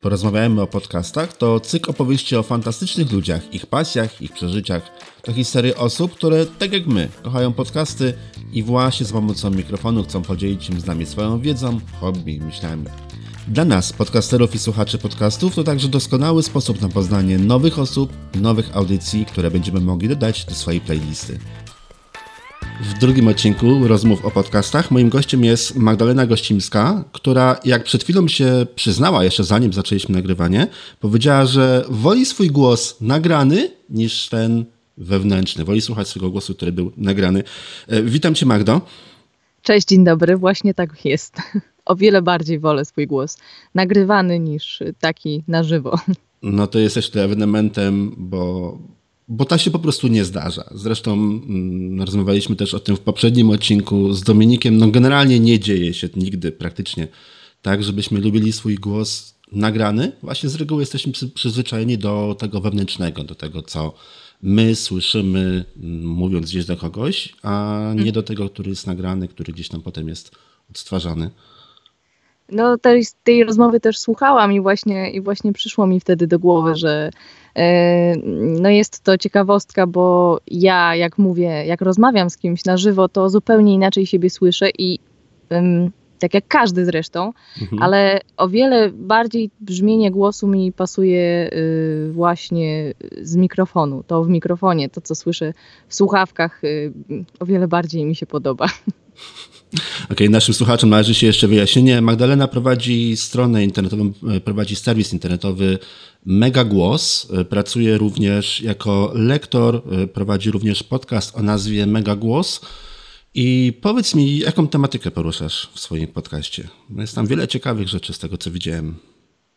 porozmawiamy o podcastach, to cykl opowieści o fantastycznych ludziach, ich pasjach, ich przeżyciach. To historie osób, które, tak jak my, kochają podcasty i właśnie z pomocą mikrofonu chcą podzielić się z nami swoją wiedzą, hobby myślami. Dla nas, podcasterów i słuchaczy podcastów, to także doskonały sposób na poznanie nowych osób, nowych audycji, które będziemy mogli dodać do swojej playlisty. W drugim odcinku rozmów o podcastach moim gościem jest Magdalena Gościmska, która jak przed chwilą się przyznała, jeszcze zanim zaczęliśmy nagrywanie, powiedziała, że woli swój głos nagrany niż ten wewnętrzny. Woli słuchać swojego głosu, który był nagrany. E, witam Cię Magdo. Cześć, dzień dobry. Właśnie tak jest. O wiele bardziej wolę swój głos nagrywany niż taki na żywo. No to jesteś tutaj ewenementem, bo bo ta się po prostu nie zdarza. Zresztą mm, rozmawialiśmy też o tym w poprzednim odcinku z Dominikiem. No generalnie nie dzieje się nigdy praktycznie tak, żebyśmy lubili swój głos nagrany. Właśnie z reguły jesteśmy przy, przyzwyczajeni do tego wewnętrznego, do tego, co my słyszymy, mm, mówiąc gdzieś do kogoś, a nie do tego, który jest nagrany, który gdzieś tam potem jest odtwarzany. No tej, tej rozmowy też słuchałam i właśnie, i właśnie przyszło mi wtedy do głowy, że no jest to ciekawostka, bo ja jak mówię, jak rozmawiam z kimś na żywo, to zupełnie inaczej siebie słyszę i tak jak każdy zresztą, mhm. ale o wiele bardziej brzmienie głosu mi pasuje y, właśnie z mikrofonu. To w mikrofonie, to co słyszę w słuchawkach, y, o wiele bardziej mi się podoba. Okej, okay, naszym słuchaczom należy się jeszcze wyjaśnienie. Magdalena prowadzi stronę internetową, e, prowadzi serwis internetowy Mega Głos. E, pracuje również jako lektor, e, prowadzi również podcast o nazwie Mega Głos. I powiedz mi, jaką tematykę poruszasz w swoim podcaście? Jest tam wiele ciekawych rzeczy z tego, co widziałem.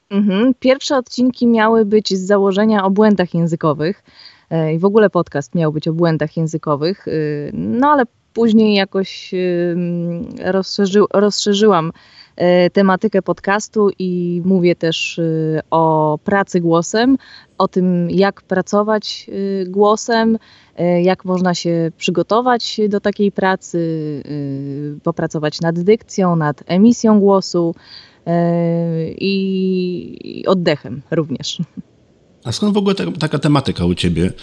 Mhm. Pierwsze odcinki miały być z założenia o błędach językowych. I w ogóle podcast miał być o błędach językowych. No ale Później jakoś rozszerzy, rozszerzyłam e, tematykę podcastu i mówię też e, o pracy głosem, o tym, jak pracować e, głosem, jak można się przygotować do takiej pracy, popracować nad dykcją, nad emisją głosu i oddechem również. A skąd w ogóle ta, taka tematyka u ciebie?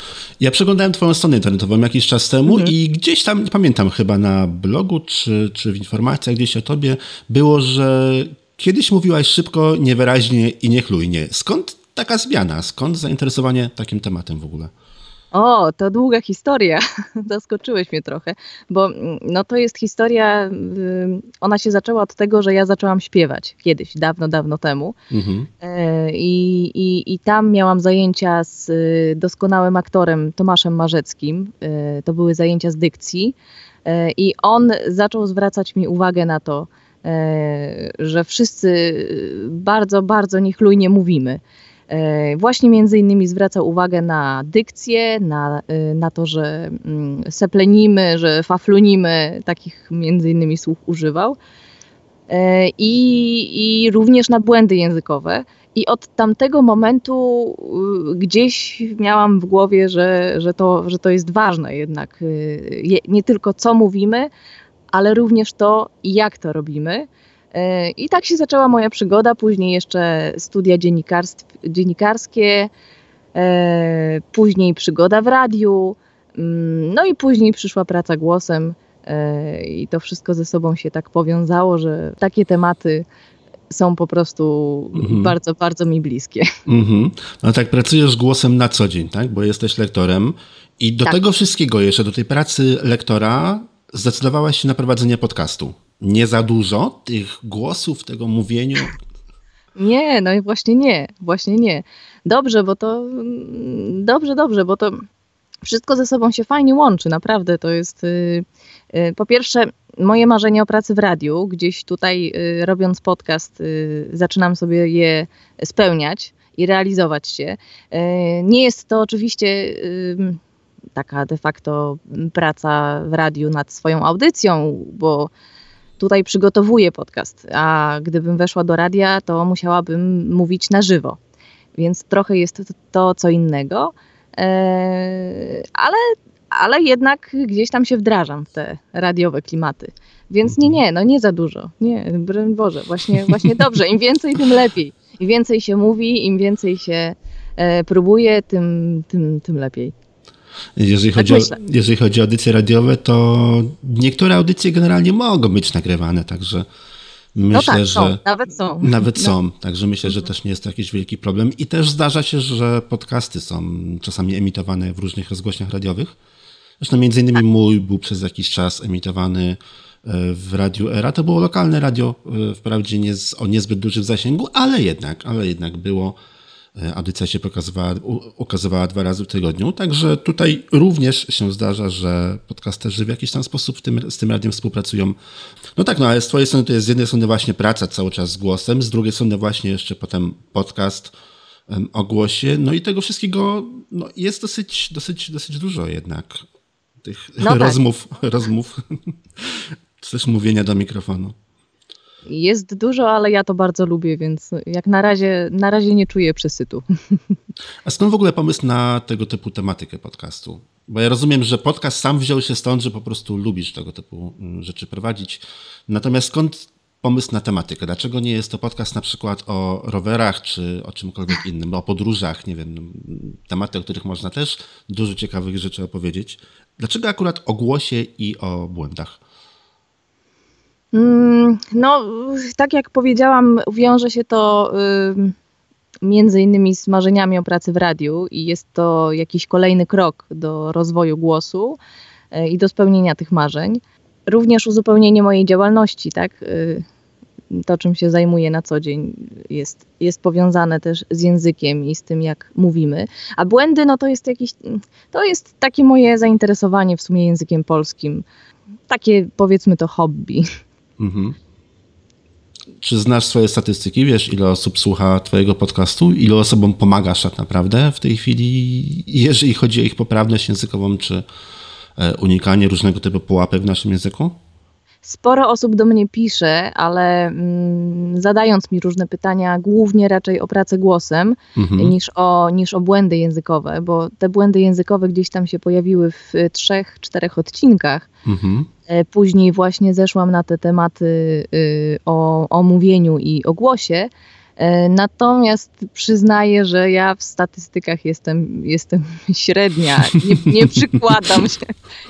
Ja przeglądałem twoją stronę internetową jakiś czas temu mhm. i gdzieś tam, pamiętam, chyba na blogu czy, czy w informacjach gdzieś o tobie było, że kiedyś mówiłaś szybko, niewyraźnie i niechlujnie. Skąd taka zmiana? Skąd zainteresowanie takim tematem w ogóle? O, to długa historia. Zaskoczyłeś mnie trochę, bo mm, no to jest historia, ona się zaczęła od tego, że ja zaczęłam śpiewać kiedyś, dawno, dawno temu. Mhm. E, I, i, I tam miałam zajęcia z y, doskonałym aktorem Tomaszem Marzeckim. E, to były zajęcia z dykcji. E, I on zaczął zwracać mi uwagę na to, że wszyscy y, bardzo, bardzo niechlujnie mówimy. E, właśnie między innymi zwracał uwagę na dykcję, na, e, na to, że mm, seplenimy, że faflunimy, takich między innymi słów używał. E, I, I również na błędy językowe. I od tamtego momentu y, gdzieś miałam w głowie, że, że, to, że to jest ważne jednak. Y, nie tylko co mówimy, ale również to, jak to robimy. I tak się zaczęła moja przygoda, później jeszcze studia dziennikarskie, e, później przygoda w radiu, mm, no i później przyszła praca głosem e, i to wszystko ze sobą się tak powiązało, że takie tematy są po prostu mhm. bardzo, bardzo mi bliskie. Mhm. No tak, pracujesz głosem na co dzień, tak? Bo jesteś lektorem i do tak. tego wszystkiego jeszcze, do tej pracy lektora zdecydowałaś się na prowadzenie podcastu nie za dużo tych głosów, tego mówieniu? Nie, no i właśnie nie, właśnie nie. Dobrze, bo to dobrze, dobrze, bo to wszystko ze sobą się fajnie łączy, naprawdę. To jest yy, yy, po pierwsze moje marzenie o pracy w radiu, gdzieś tutaj yy, robiąc podcast y, zaczynam sobie je spełniać i realizować się. Y, nie jest to oczywiście taka de facto praca w radiu nad swoją audycją, bo tutaj przygotowuję podcast, a gdybym weszła do radia, to musiałabym mówić na żywo. Więc trochę jest to, co innego, e, ale, ale jednak gdzieś tam się wdrażam w te radiowe klimaty. Więc nie, nie, no nie za dużo. Nie, broń Boże, właśnie, właśnie dobrze. Im więcej, tym lepiej. Im więcej się mówi, im więcej się e, próbuje, tym, tym, tym lepiej. Jeżeli chodzi, tak o, jeżeli chodzi o audycje radiowe, to niektóre audycje generalnie mogą być nagrywane, także myślę, no tak, że. Są, nawet są. Nawet no. są, także myślę, że też nie jest to jakiś wielki problem. I też zdarza się, że podcasty są czasami emitowane w różnych rozgłośniach radiowych. Zresztą między innymi tak. mój był przez jakiś czas emitowany e, w Radiu Era. To było lokalne radio, e, wprawdzie nie z, o niezbyt dużym zasięgu, ale jednak, ale jednak było audycja się pokazywała, ukazywała dwa razy w tygodniu, także tutaj również się zdarza, że podcasterzy w jakiś tam sposób tym, z tym radiem współpracują. No tak, no ale z twojej strony to jest z jednej strony właśnie praca cały czas z głosem, z drugiej strony właśnie jeszcze potem podcast o głosie, no i tego wszystkiego no, jest dosyć, dosyć, dosyć dużo jednak tych no tak. rozmów, rozmów, też mówienia do mikrofonu. Jest dużo, ale ja to bardzo lubię, więc jak na razie, na razie nie czuję przesytu. A skąd w ogóle pomysł na tego typu tematykę podcastu? Bo ja rozumiem, że podcast sam wziął się stąd, że po prostu lubisz tego typu mm, rzeczy prowadzić. Natomiast skąd pomysł na tematykę? Dlaczego nie jest to podcast na przykład o rowerach czy o czymkolwiek innym, o podróżach, nie wiem, tematy, o których można też dużo ciekawych rzeczy opowiedzieć. Dlaczego akurat o głosie i o błędach? Mm, no, tak jak powiedziałam, wiąże się to między innymi z marzeniami o pracy w radiu i jest to jakiś kolejny krok do rozwoju głosu y, i do spełnienia tych marzeń. Również uzupełnienie mojej działalności, tak? Y, to, czym się zajmuję na co dzień, jest, jest powiązane też z językiem i z tym, jak mówimy. A błędy, no to jest jakiś, to jest takie moje zainteresowanie w sumie językiem polskim. Takie, powiedzmy to, hobby. Mhm. Czy znasz swoje statystyki? Wiesz, ile osób słucha Twojego podcastu? Ile osobom pomagasz tak naprawdę w tej chwili, jeżeli chodzi o ich poprawność językową, czy e, unikanie różnego typu pułapek w naszym języku? Sporo osób do mnie pisze, ale mm, zadając mi różne pytania, głównie raczej o pracę głosem mhm. niż, o, niż o błędy językowe, bo te błędy językowe gdzieś tam się pojawiły w trzech, czterech odcinkach. Mhm. E, później właśnie zeszłam na te tematy y, o, o mówieniu i o głosie. E, natomiast przyznaję, że ja w statystykach jestem, jestem średnia. Nie, nie, przykładam się.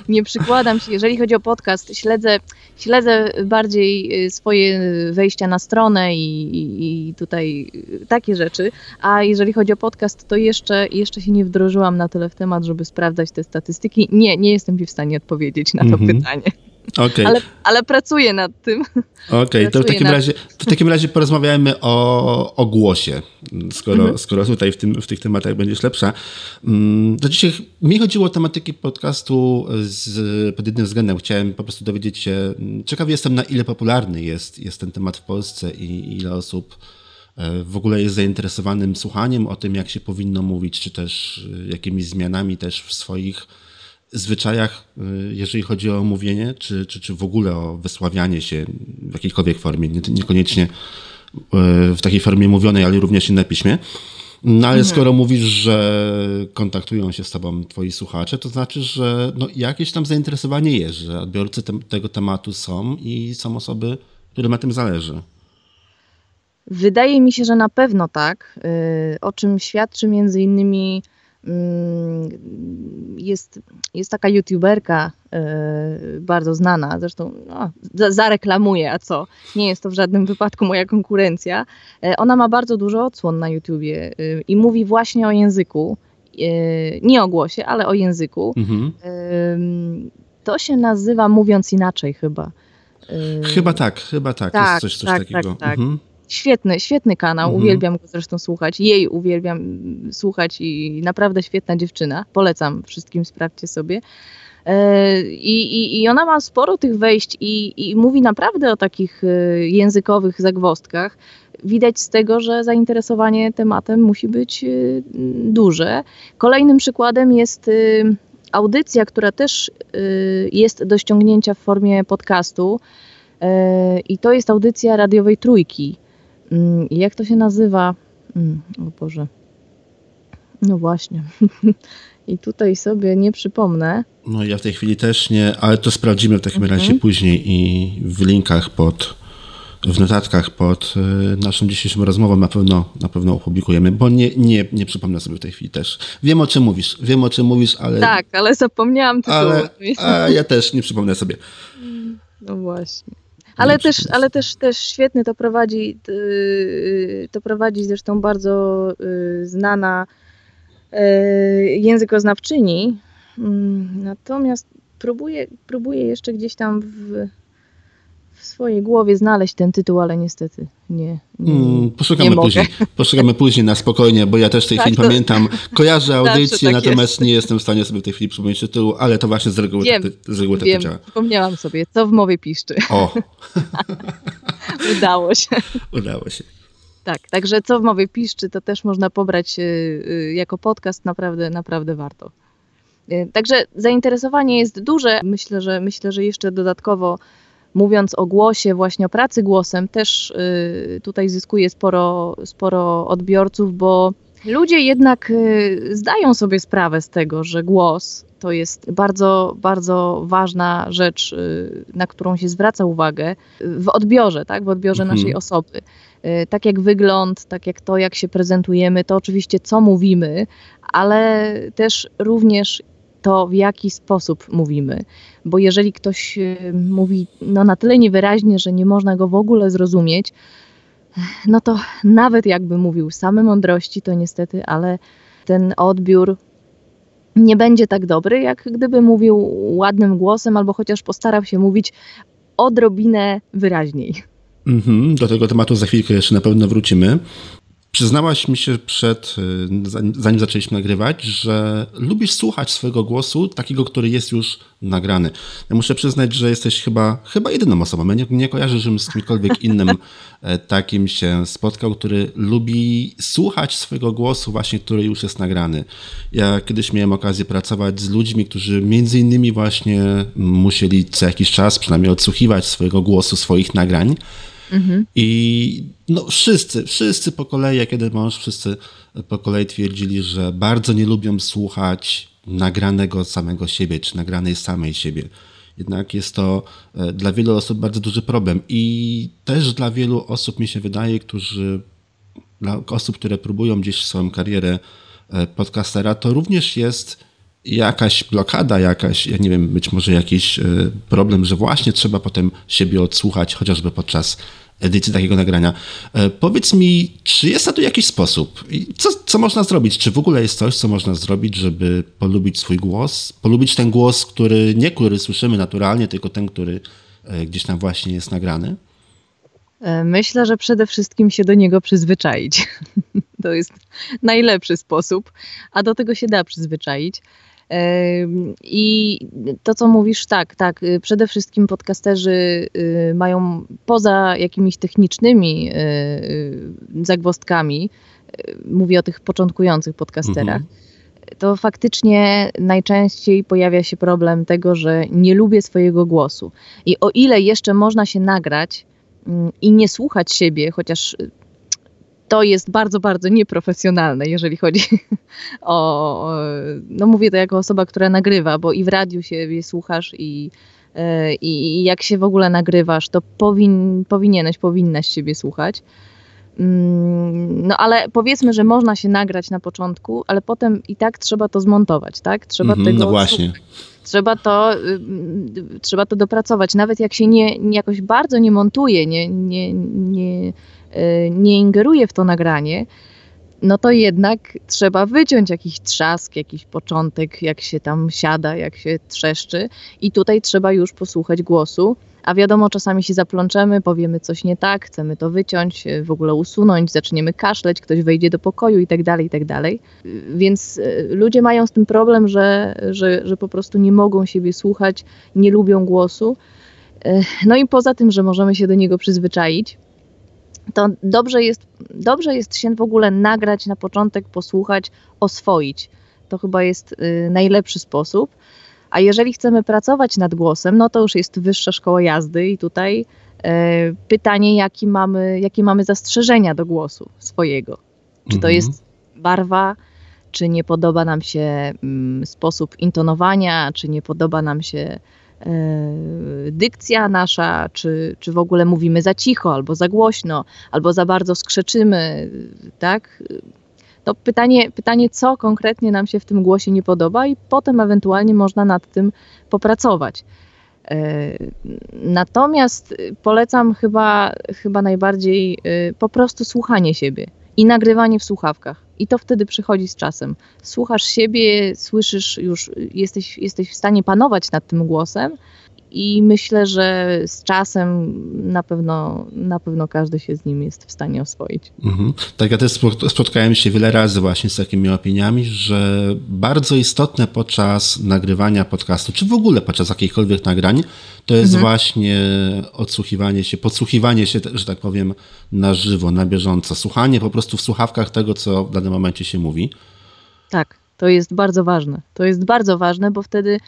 Nie przykładam się. Jeżeli chodzi o podcast, śledzę, śledzę bardziej y, swoje wejścia na stronę i, i, i tutaj takie rzeczy. A jeżeli chodzi o podcast, to jeszcze, jeszcze się nie wdrożyłam na tyle w temat, żeby sprawdzać te statystyki. Nie, nie jestem w stanie odpowiedzieć na to mhm. pytanie. Okay. Ale, ale pracuję nad tym. Okej, okay, to, w takim razie, w takim razie porozmawiajmy o, o głosie, skoro, mhm. skoro tutaj w, tym, w tych tematach będziesz lepsza. Mm, to dzisiaj mi chodziło o tematyki podcastu z, pod jednym względem. Chciałem po prostu dowiedzieć się, ciekawy jestem na ile popularny jest, jest ten temat w Polsce i ile osób e, w ogóle jest zainteresowanym słuchaniem o tym, jak się powinno mówić, czy też e, jakimiś zmianami też w swoich zwyczajach, y, jeżeli chodzi o mówienie, czy, czy, czy w ogóle o wysławianie się w jakiejkolwiek formie, niekoniecznie y, w takiej formie mówionej, ale również i na piśmie. No ale mhm. skoro mówisz, że kontaktują się z tobą twoi słuchacze, to znaczy, że no, jakieś tam zainteresowanie jest, że odbiorcy te, tego tematu są i są osoby, którym na tym zależy. Wydaje mi się, że na pewno tak, y, o czym świadczy między innymi jest, jest taka youtuberka e, bardzo znana, zresztą no, zareklamuję, a co? Nie jest to w żadnym wypadku moja konkurencja. E, ona ma bardzo dużo odsłon na YouTubie e, i mówi właśnie o języku, nie o głosie, ale o języku. Mhm. To się nazywa Mówiąc Inaczej chyba. Chyba tak, chyba tak. tak jest coś, coś tak, takiego. Tak, tak. Mhm. Świetny, świetny kanał, mhm. uwielbiam go zresztą słuchać. Jej uwielbiam słuchać i naprawdę świetna dziewczyna. Polecam wszystkim, sprawdźcie sobie. E, I, i, I ona ma sporo tych wejść i, i mówi naprawdę o takich e, językowych zagwostkach. Widać z tego, że zainteresowanie tematem musi być e, duże. Kolejnym przykładem jest audycja, która też jest do ściągnięcia w formie podcastu. I to jest audycja radiowej trójki. Mm, jak to się nazywa? Mm, o Boże. No właśnie. I tutaj sobie nie przypomnę. No ja w tej chwili też nie, ale to sprawdzimy w takim mhm. razie później i w linkach pod, w notatkach pod naszą dzisiejszą rozmową na pewno, na pewno opublikujemy, bo nie, nie, nie przypomnę sobie w tej chwili też. Wiem o czym mówisz, wiem o czym mówisz, ale... Tak, ale zapomniałam tytułu. Ale, a ja też nie przypomnę sobie. No właśnie. Ale też, ale też, też świetnie to prowadzi, to prowadzi zresztą bardzo znana językoznawczyni. Mm, natomiast próbuję, próbuję jeszcze gdzieś tam w, w swojej głowie znaleźć ten tytuł, ale niestety nie. nie, mm, poszukamy nie później. Poszukamy później na spokojnie, bo ja też w tej tak, chwili to... pamiętam, kojarzę audycję, tak natomiast jest. nie jestem w stanie sobie w tej chwili przypomnieć tytułu, ale to właśnie z reguły, wiem, tak, z reguły wiem, tak działa. Przypomniałam sobie, co w mowie piszczy. O! Udało się. Udało się. Tak, także co w mowie piszczy, to też można pobrać y, y, jako podcast, naprawdę, naprawdę warto. Y, także zainteresowanie jest duże. Myślę, że myślę, że jeszcze dodatkowo mówiąc o głosie, właśnie o pracy głosem, też y, tutaj zyskuje sporo, sporo odbiorców, bo ludzie jednak y, zdają sobie sprawę z tego, że głos to jest bardzo, bardzo ważna rzecz, na którą się zwraca uwagę w odbiorze, tak? w odbiorze mhm. naszej osoby. Tak jak wygląd, tak jak to, jak się prezentujemy, to oczywiście co mówimy, ale też również to, w jaki sposób mówimy. Bo jeżeli ktoś e, mówi no, na tyle niewyraźnie, że nie można go w ogóle zrozumieć, no to nawet jakby mówił same mądrości, to niestety, ale ten odbiór nie będzie tak dobry, jak gdyby mówił ładnym głosem, albo chociaż postarał się mówić odrobinę wyraźniej. -hmm, do tego tematu za chwilkę jeszcze na pewno wrócimy. Przyznałaś mi się przed, y, zanim zaczęliśmy nagrywać, że lubisz słuchać swojego głosu, takiego, który jest już nagrany. Ja muszę przyznać, że jesteś chyba, chyba jedyną osobą. Ja nie, nie kojarzę, żebym z kimkolwiek innym e, takim się spotkał, który lubi słuchać swojego głosu właśnie, który już jest nagrany. Ja kiedyś miałem okazję pracować z ludźmi, którzy między innymi właśnie musieli co jakiś czas przynajmniej odsłuchiwać swojego głosu, swoich nagrań. Mhm. I no wszyscy, wszyscy po kolei, jak jeden mąż, wszyscy po kolei twierdzili, że bardzo nie lubią słuchać nagranego samego siebie, czy nagranej samej siebie. Jednak jest to e, dla wielu osób bardzo duży problem i też dla wielu osób mi się wydaje, którzy, dla osób, które próbują gdzieś swoją karierę e, podcastera, to również jest jakaś blokada, jakaś, ja nie wiem, być może jakiś e, problem, że właśnie trzeba potem siebie odsłuchać, chociażby podczas edycji takiego nagrania. E, powiedz mi, czy jest na to jakiś sposób? Co, co można zrobić? Czy w ogóle jest coś, co można zrobić, żeby polubić swój głos? Polubić ten głos, który nie który słyszymy naturalnie, tylko ten, który e, gdzieś tam właśnie jest nagrany? Myślę, że przede wszystkim się do niego przyzwyczaić. To jest najlepszy sposób, a do tego się da przyzwyczaić. I to, co mówisz, tak, tak. Y, przede wszystkim podcasterzy y, mają poza jakimiś technicznymi y, zagwostkami, mówię o tych początkujących podcasterach, mhm. to faktycznie najczęściej pojawia się problem tego, że nie lubię swojego głosu. I o ile jeszcze można się nagrać mm, i nie słuchać siebie, chociaż to jest bardzo, bardzo nieprofesjonalne, jeżeli chodzi o, no mówię to jako osoba, która nagrywa, bo i w radiu się słuchasz i, e, i, i jak się w ogóle nagrywasz, to powin, powinieneś, powinnaś siebie słuchać. Mm, no ale powiedzmy, że można się nagrać na początku, ale potem i tak trzeba to zmontować, tak? Trzeba mm -hmm, tego. No właśnie. Trzeba to, y, trzeba to dopracować. Nawet jak się nie, jakoś bardzo nie montuje, nie, nie, nie, nie ingeruje w to nagranie, no to jednak trzeba wyciąć jakiś trzask, jakiś początek, jak się tam siada, jak się trzeszczy i tutaj trzeba już posłuchać głosu. A wiadomo, czasami się zaplączemy, powiemy coś nie tak, chcemy to wyciąć, y, w ogóle usunąć, zaczniemy kaszleć, ktoś wejdzie do pokoju i tak dalej, i tak dalej. Więc y, ludzie mają z tym problem, że, że, że po prostu nie mogą siebie słuchać, nie lubią głosu. No i poza tym, że możemy się do niego przyzwyczaić, to dobrze jest, dobrze jest się w ogóle nagrać na początek, posłuchać, oswoić. To chyba jest y, najlepszy sposób. A jeżeli chcemy pracować nad głosem, no to już jest wyższa szkoła jazdy i tutaj y, pytanie, jaki mamy, jakie mamy zastrzeżenia do głosu swojego. Czy to mhm. jest barwa, czy nie podoba nam się mm, sposób intonowania, czy nie podoba nam się dykcja nasza, czy, czy w ogóle mówimy za cicho, albo za głośno, albo za bardzo skrzeczymy, tak? To pytanie, pytanie, co konkretnie nam się w tym głosie nie podoba, i potem ewentualnie można nad tym popracować. E, natomiast polecam chyba, chyba najbardziej e, po prostu słuchanie siebie i nagrywanie w słuchawkach. I to wtedy przychodzi z czasem. Słuchasz siebie, słyszysz już, jesteś, jesteś w stanie panować nad tym głosem i myślę, że z czasem na pewno, na pewno każdy się z nim jest w stanie oswoić. Mhm. Tak, ja też spotkałem się wiele razy właśnie z takimi opiniami, że bardzo istotne podczas nagrywania podcastu, czy w ogóle podczas jakichkolwiek nagrań, to jest mhm. właśnie odsłuchiwanie się, podsłuchiwanie się, że tak powiem, na żywo, na bieżąco. Słuchanie po prostu w słuchawkach tego, co w danym momencie się mówi. Tak, to jest bardzo ważne. To jest bardzo ważne, bo wtedy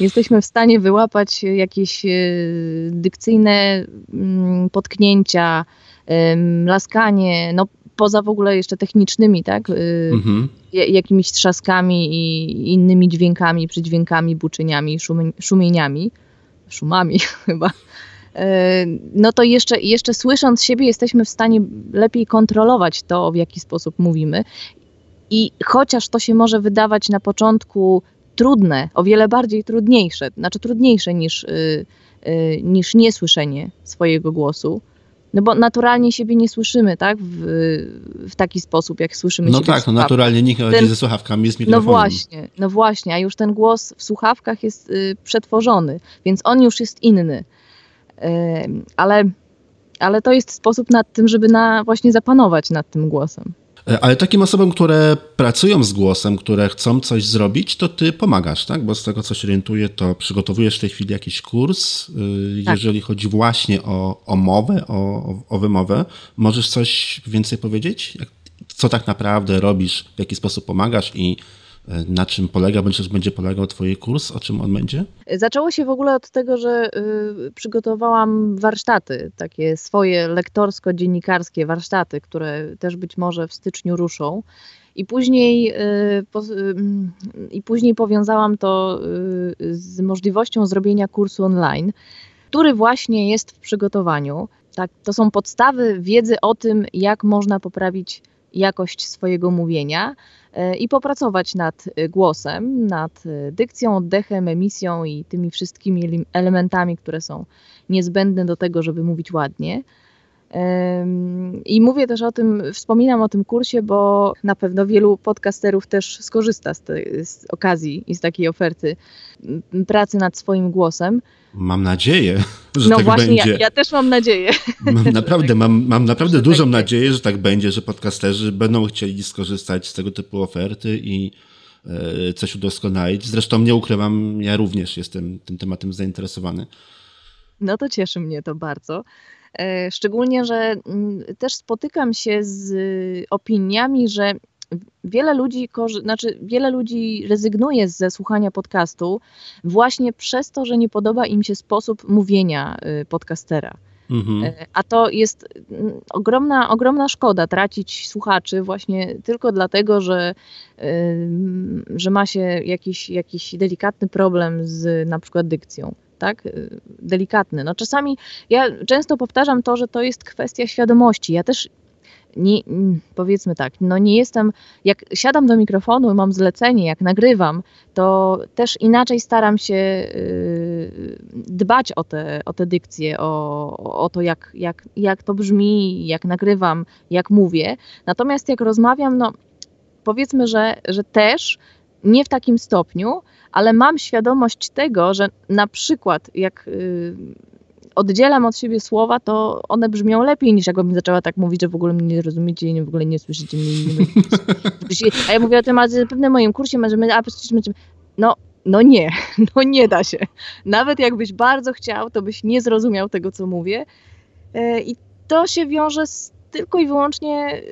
jesteśmy w stanie wyłapać jakieś e, dykcyjne mm, potknięcia, laskanie, no poza w ogóle jeszcze technicznymi, tak? E, mhm. Jakimiś trzaskami i innymi dźwiękami, przydźwiękami, buczeniami, szumieniami, szumami chyba. E, no to jeszcze, jeszcze słysząc siebie, jesteśmy w stanie lepiej kontrolować to, w jaki sposób mówimy. I chociaż to się może wydawać na początku trudne, o wiele bardziej trudniejsze, znaczy trudniejsze niż, yy, yy, niż niesłyszenie swojego głosu. No bo naturalnie siebie nie słyszymy, tak? W, w taki sposób, jak słyszymy no. No tak, no naturalnie nikt chodzi ze słuchawkami, z mikrofonem. No właśnie, no właśnie, a już ten głos w słuchawkach jest y, przetworzony, więc on już jest inny. Y, ale, ale to jest sposób nad tym, żeby na, właśnie zapanować nad tym głosem. E, ale takim osobom, które pracują z głosem, które chcą coś zrobić, to ty pomagasz, tak? Bo z tego, co się orientuję, to przygotowujesz w tej chwili jakiś kurs, y, tak. jeżeli chodzi właśnie o, o mowę, o, o wymowę. Możesz coś więcej powiedzieć? Co tak naprawdę robisz, w jaki sposób pomagasz i na czym polega, bądź będzie polegał Twój kurs? O czym on będzie? Zaczęło się w ogóle od tego, że y, przygotowałam warsztaty, takie swoje lektorsko-dziennikarskie warsztaty, które też być może w styczniu ruszą. I później, y, y, I później powiązałam to y, z możliwością zrobienia kursu online, który właśnie jest w przygotowaniu. Tak, to są podstawy wiedzy o tym, jak można poprawić jakość swojego mówienia e, i popracować nad e, głosem, nad e, dykcją, oddechem, emisją i tymi wszystkimi elementami, które są niezbędne do tego, żeby mówić ładnie. I mówię też o tym, wspominam o tym kursie, bo na pewno wielu podcasterów też skorzysta z, tej, z okazji i z takiej oferty pracy nad swoim głosem. Mam nadzieję, że no tak właśnie, będzie. Ja, ja też mam nadzieję. Mam naprawdę, mam, mam naprawdę dużą tak nadzieję, że tak będzie, że podcasterzy będą chcieli skorzystać z tego typu oferty i e, coś udoskonalić. Zresztą nie ukrywam, ja również jestem tym tematem zainteresowany. No to cieszy mnie to bardzo. E, szczególnie, że mm, też spotykam się z opiniami, że wiele ludzi, znaczy wiele ludzi rezygnuje ze słuchania podcastu właśnie przez to, że nie podoba im się sposób mówienia y, podcastera. Mhm. E, a to jest mm, ogromna, ogromna szkoda tracić słuchaczy właśnie tylko dlatego, że, że ma się jakiś, jakiś delikatny problem z na przykład dykcją tak, y, delikatny. No czasami ja często powtarzam to, że to jest kwestia świadomości. Ja też nie, powiedzmy tak, no nie jestem, jak siadam do mikrofonu i mam zlecenie, jak nagrywam, to też inaczej staram się y, dbać o te, o te dykcje, o, o to, jak, jak, jak to brzmi, jak nagrywam, jak mówię. Natomiast jak rozmawiam, no powiedzmy, że, że też nie w takim stopniu, ale mam świadomość tego, że na przykład jak y, oddzielam od siebie słowa, to one brzmią lepiej niż jakbym zaczęła tak mówić, że w ogóle mnie nie rozumiecie i w ogóle nie słyszycie mnie. Nie a ja mówię o tym, a zapewne moim kursie możemy, a przecież my, no, no nie, no nie da się. Nawet jakbyś bardzo chciał, to byś nie zrozumiał tego, co mówię. E, I to się wiąże z, tylko i wyłącznie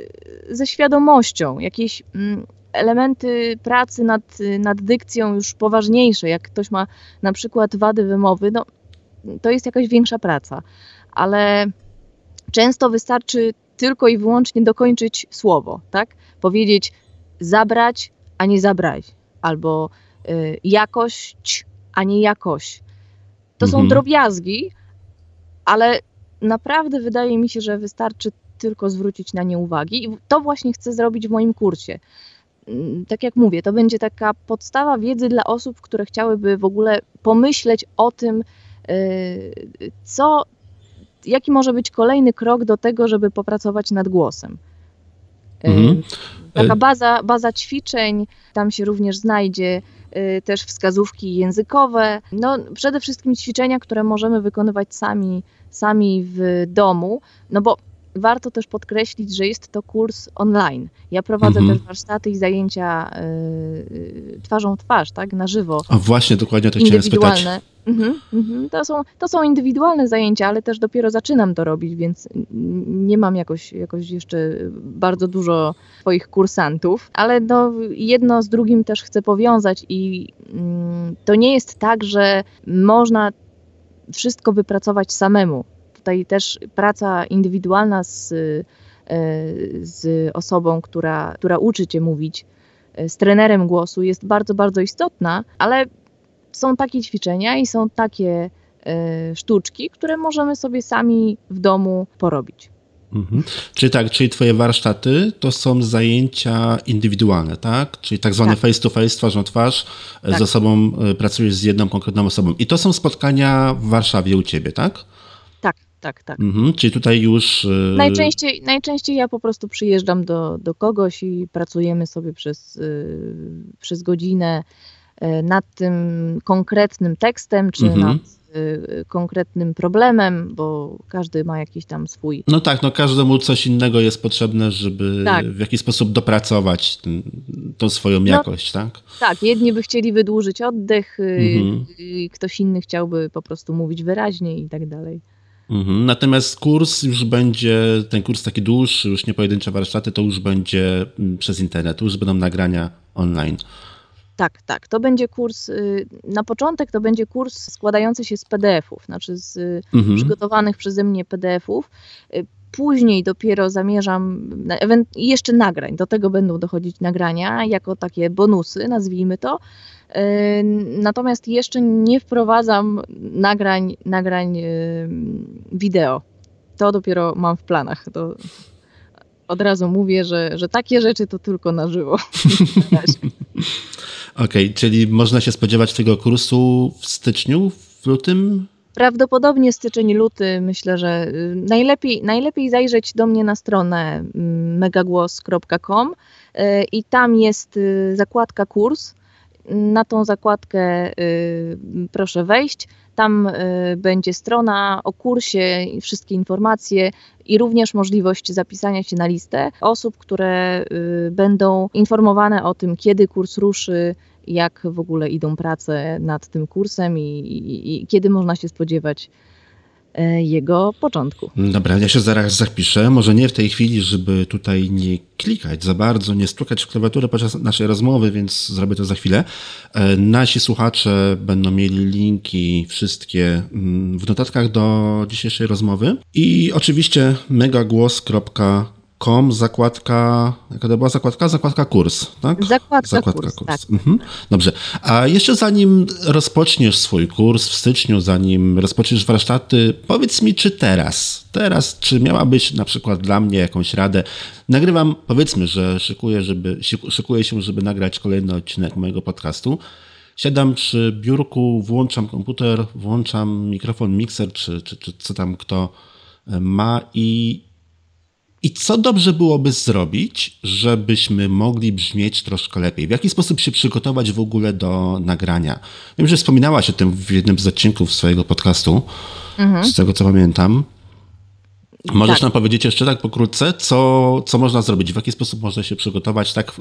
ze świadomością, jakiejś mm, elementy pracy nad, nad dykcją już poważniejsze, jak ktoś ma na przykład wady wymowy, no to jest jakaś większa praca, ale często wystarczy tylko i wyłącznie dokończyć słowo, tak? Powiedzieć zabrać, a nie zabrać, albo y, jakość, a nie jakość. To są mhm. drobiazgi, ale naprawdę wydaje mi się, że wystarczy tylko zwrócić na nie uwagi. I to właśnie chcę zrobić w moim kursie. Mm, tak jak mówię, to będzie taka podstawa wiedzy dla osób, które chciałyby w ogóle pomyśleć o tym, y, co, jaki może być kolejny krok do tego, żeby popracować nad głosem. Y, mhm. Taka e- baza, baza ćwiczeń, tam się również znajdzie y, też wskazówki językowe. No, przede wszystkim ćwiczenia, które możemy wykonywać sami, sami w domu, no bo warto też podkreślić, że jest to kurs online. Ja prowadzę mhm. też warsztaty i zajęcia y, twarzą w twarz, tak, na żywo. A właśnie, dokładnie to chciałem spytać. Mhm, mhm. To, są, to są indywidualne zajęcia, ale też dopiero zaczynam to robić, więc nie mam jakoś, jakoś jeszcze bardzo dużo swoich kursantów, ale no, jedno z drugim też chcę powiązać i mm, to nie jest tak, że można wszystko wypracować samemu tutaj też praca indywidualna z, e, z osobą, która, która uczy cię mówić, e, z trenerem głosu jest bardzo, bardzo istotna, ale są takie ćwiczenia i są takie e, sztuczki, które możemy sobie sami w domu porobić. Mhm. Czyli tak, czyli twoje warsztaty to są zajęcia indywidualne, tak? Czyli tak zwane tak. face to face, twarzą twarz, tak. z osobą pracujesz z jedną konkretną osobą. I to są spotkania w Warszawie u ciebie, tak? Tak, tak. Mhm, czyli tutaj już. Yy... Najczęściej, najczęściej ja po prostu przyjeżdżam do, do kogoś i pracujemy sobie przez, yy, przez godzinę yy, nad tym konkretnym tekstem, czy mhm. nad konkretnym problemem, bo każdy ma jakiś tam swój. No tak, no każdemu coś innego jest potrzebne, żeby tak. w jakiś sposób dopracować ten, tą swoją no, jakość, tak? Tak, jedni by chcieli wydłużyć oddech, mhm. ktoś inny chciałby po prostu mówić wyraźnie i tak dalej. Mhm. Natomiast kurs już będzie, ten kurs taki dłuższy, już nie pojedyncze warsztaty, to już będzie mm, przez internet, już będą nagrania online. Tak, tak. To będzie kurs, y, na początek to będzie kurs składający się z PDF-ów, znaczy z y, mhm. przygotowanych przeze mnie PDF-ów. Później dopiero zamierzam, jeszcze nagrań, do tego będą dochodzić nagrania jako takie bonusy, nazwijmy to. Natomiast jeszcze nie wprowadzam nagrań, nagrań wideo. To dopiero mam w planach. To od razu mówię, że, że takie rzeczy to tylko na żywo. Okej, okay, czyli można się spodziewać tego kursu w styczniu, w lutym? Prawdopodobnie styczeń, luty. Myślę, że y, najlepiej, najlepiej zajrzeć do mnie na stronę mm, megagłos.com y, i tam jest y, zakładka kurs na tą zakładkę proszę wejść. Tam będzie strona o kursie wszystkie informacje i również możliwość zapisania się na listę osób, które będą informowane o tym, kiedy kurs ruszy, jak w ogóle idą prace nad tym kursem i, i, i kiedy można się spodziewać E, jego początku. Dobra, ja się zaraz zapiszę. Może nie w tej chwili, żeby tutaj nie klikać za bardzo, nie stukać w klawiaturę podczas naszej rozmowy, więc zrobię to za chwilę. E, nasi słuchacze będą mieli linki wszystkie mm, w notatkach do dzisiejszej rozmowy i oczywiście megagłos.com com, zakładka, jaka to była zakładka? Zakładka kurs, tak? Zakładka, zakładka kurs, kurs. Tak. Mhm. Dobrze. A jeszcze zanim rozpoczniesz swój kurs w styczniu, zanim rozpoczniesz warsztaty, powiedz mi, czy teraz, teraz, czy miałabyś na przykład dla mnie jakąś radę? Nagrywam, powiedzmy, że szykuję, żeby, szykuję się, żeby nagrać kolejny odcinek mojego podcastu. Siadam przy biurku, włączam komputer, włączam mikrofon, mikser, czy, czy, czy co tam kto ma i i co dobrze byłoby zrobić, żebyśmy mogli brzmieć troszkę lepiej? W jaki sposób się przygotować w ogóle do nagrania? Wiem, że wspominałaś o tym w jednym z odcinków swojego podcastu, mhm. z tego co pamiętam. Możesz tak. nam powiedzieć jeszcze tak pokrótce, co, co można zrobić, w jaki sposób można się przygotować? Tak,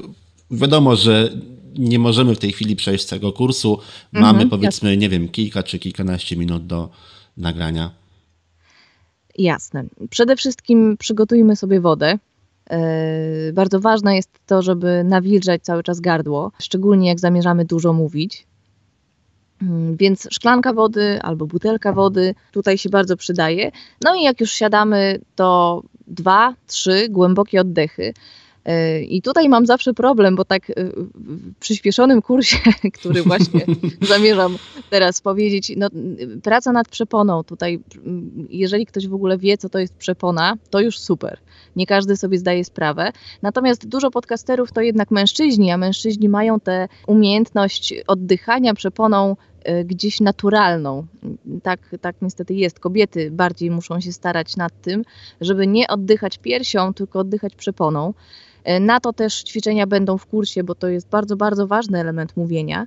wiadomo, że nie możemy w tej chwili przejść całego kursu. Mamy mhm, powiedzmy, jasne. nie wiem, kilka czy kilkanaście minut do nagrania. Jasne. Przede wszystkim przygotujmy sobie wodę. E, bardzo ważne jest to, żeby nawilżać cały czas gardło, szczególnie jak zamierzamy dużo mówić. Mm, więc szklanka wody albo butelka wody tutaj się bardzo przydaje. No i jak już siadamy, to dwa, trzy głębokie oddechy. E, I tutaj mam zawsze problem, bo tak e, w przyspieszonym kursie, który właśnie zamierzam teraz powiedzieć, no, praca nad przeponą. Tutaj, jeżeli ktoś w ogóle wie, co to jest przepona, to już super. Nie każdy sobie zdaje sprawę. Natomiast dużo podcasterów to jednak mężczyźni, a mężczyźni mają tę umiejętność oddychania przeponą e, gdzieś naturalną. Tak, tak niestety jest. Kobiety bardziej muszą się starać nad tym, żeby nie oddychać piersią, tylko oddychać przeponą. E, na to też ćwiczenia będą w kursie, bo to jest bardzo, bardzo ważny element mówienia.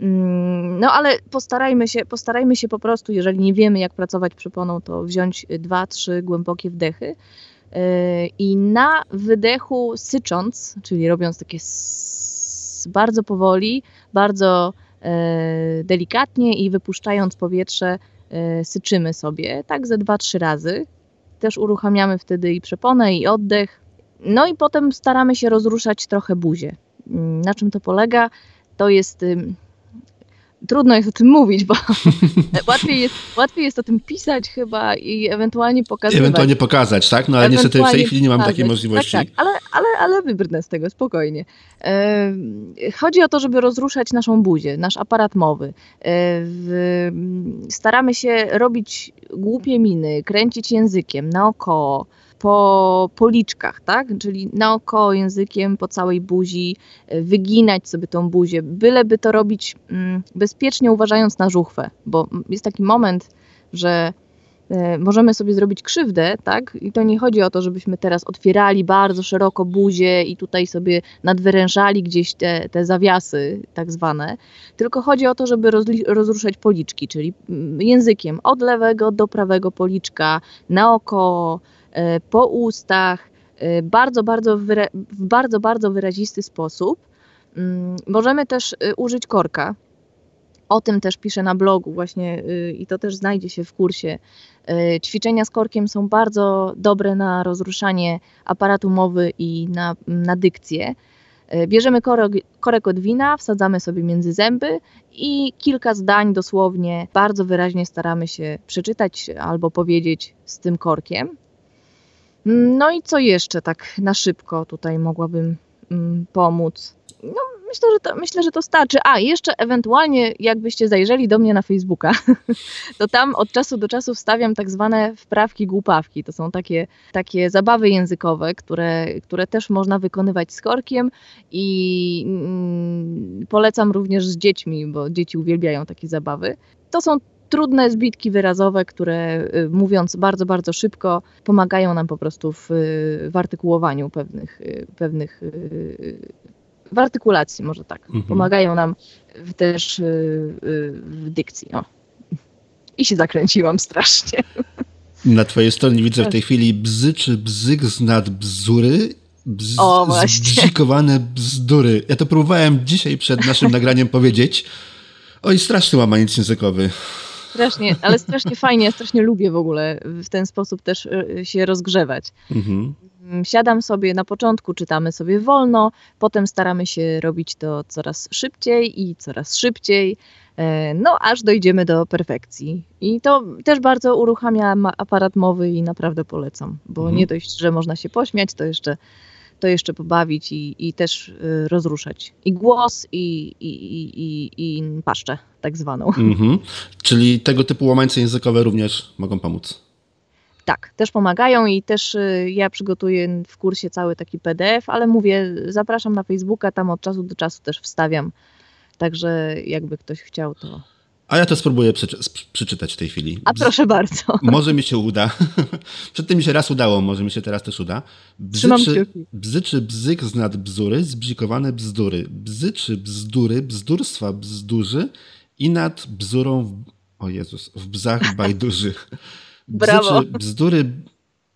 Mm, no ale postarajmy się, postarajmy się po prostu, jeżeli nie wiemy jak pracować przeponą, to wziąć dwa, trzy głębokie wdechy e, i na wydechu sycząc, czyli robiąc takie bardzo powoli, bardzo e, delikatnie i wypuszczając powietrze syczymy sobie, tak ze dwa, trzy razy. Też uruchamiamy wtedy i przeponę, i oddech, no i potem staramy się rozruszać trochę buzię. Mm, na czym to polega? To jest trudno jest o tym mówić, bo łatwiej, jest, łatwiej jest o tym pisać chyba i ewentualnie pokazać. Ewentualnie pokazać, tak? No ale niestety w tej chwili nie mam pokazać. takiej możliwości. Tak, tak, ale, ale, ale wybrnę z tego, spokojnie. chodzi o to, żeby rozruszać naszą buzię, nasz aparat mowy. E, staramy się robić głupie miny, kręcić językiem naokoło, po policzkach, tak? Czyli naokoło językiem, po całej buzi, e, wyginać sobie tą buzię, byleby to robić mm, bezpiecznie, uważając na żuchwę, bo jest taki moment, że e, możemy sobie zrobić krzywdę, tak? I to nie chodzi o to, żebyśmy teraz otwierali bardzo szeroko buzię i tutaj sobie nadwyrężali gdzieś te, te zawiasy tak zwane, tylko chodzi o to, żeby rozruszać policzki, czyli mm, językiem od lewego do prawego policzka, naokoło, po ustach, e, bardzo, bardzo w bardzo, bardzo wyrazisty sposób. Mm, możemy też e, użyć korka. O tym też piszę na blogu właśnie i to też znajdzie się w kursie. Ćwiczenia z korkiem są bardzo dobre na rozruszanie aparatu mowy i na, na dykcję. Bierzemy korek, korek od wina, wsadzamy sobie między zęby i kilka zdań dosłownie bardzo wyraźnie staramy się przeczytać albo powiedzieć z tym korkiem. No i co jeszcze tak na szybko tutaj mogłabym mm, pomóc? No, myślę, że to, myślę, że to starczy. A, jeszcze ewentualnie, jakbyście zajrzeli do mnie na Facebooka, to tam od czasu do czasu wstawiam tak zwane wprawki głupawki. To są takie, takie zabawy językowe, które, które też można wykonywać z korkiem i mm, polecam również z dziećmi, bo dzieci uwielbiają takie zabawy. To są trudne zbitki wyrazowe, które y, mówiąc bardzo, bardzo szybko, pomagają nam po prostu w, w artykułowaniu pewnych, y, pewnych y, w artykulacji może tak. Mhm. Pomagają nam w, też w dykcji. O. I się zakręciłam strasznie. Na twojej stronie widzę w tej chwili bzy czy bzyk z nad bzury. Bz, o. Zbzikowane bzdury. Ja to próbowałem dzisiaj przed naszym nagraniem powiedzieć. Oj, straszny łamaniec językowy. Strasznie, ale strasznie fajnie, ja strasznie lubię w ogóle w ten sposób też e, się rozgrzewać. Mhm. Mm, siadam sobie na początku, czytamy sobie wolno, potem staramy się robić to coraz szybciej i coraz szybciej, e, no aż dojdziemy do perfekcji. I to też bardzo uruchamia aparat mowy i naprawdę polecam, bo mhm. nie dość, że można się pośmiać, to jeszcze to jeszcze pobawić i, i też y, rozruszać i głos, i, i, i, i paszczę tak zwaną. Mhm. Czyli tego typu łamańce językowe również mogą pomóc. Tak, też pomagają i też y, ja przygotuję w kursie cały taki PDF, ale mówię, zapraszam na Facebooka, tam od czasu do czasu też wstawiam. Także jakby ktoś chciał, to, a ja to spróbuję przeczytać w tej chwili. A proszę bardzo. Może mi się uda. Przedtem mi się raz udało, może mi się teraz też uda. Bzyczy, bzyk z nad bzury, zbzikowane bzdury. Bzyczy bzdury, bzdurstwa bzdurzy i nad bzurą, w... o Jezus, w bzach bajduży. Brawo. bzdury,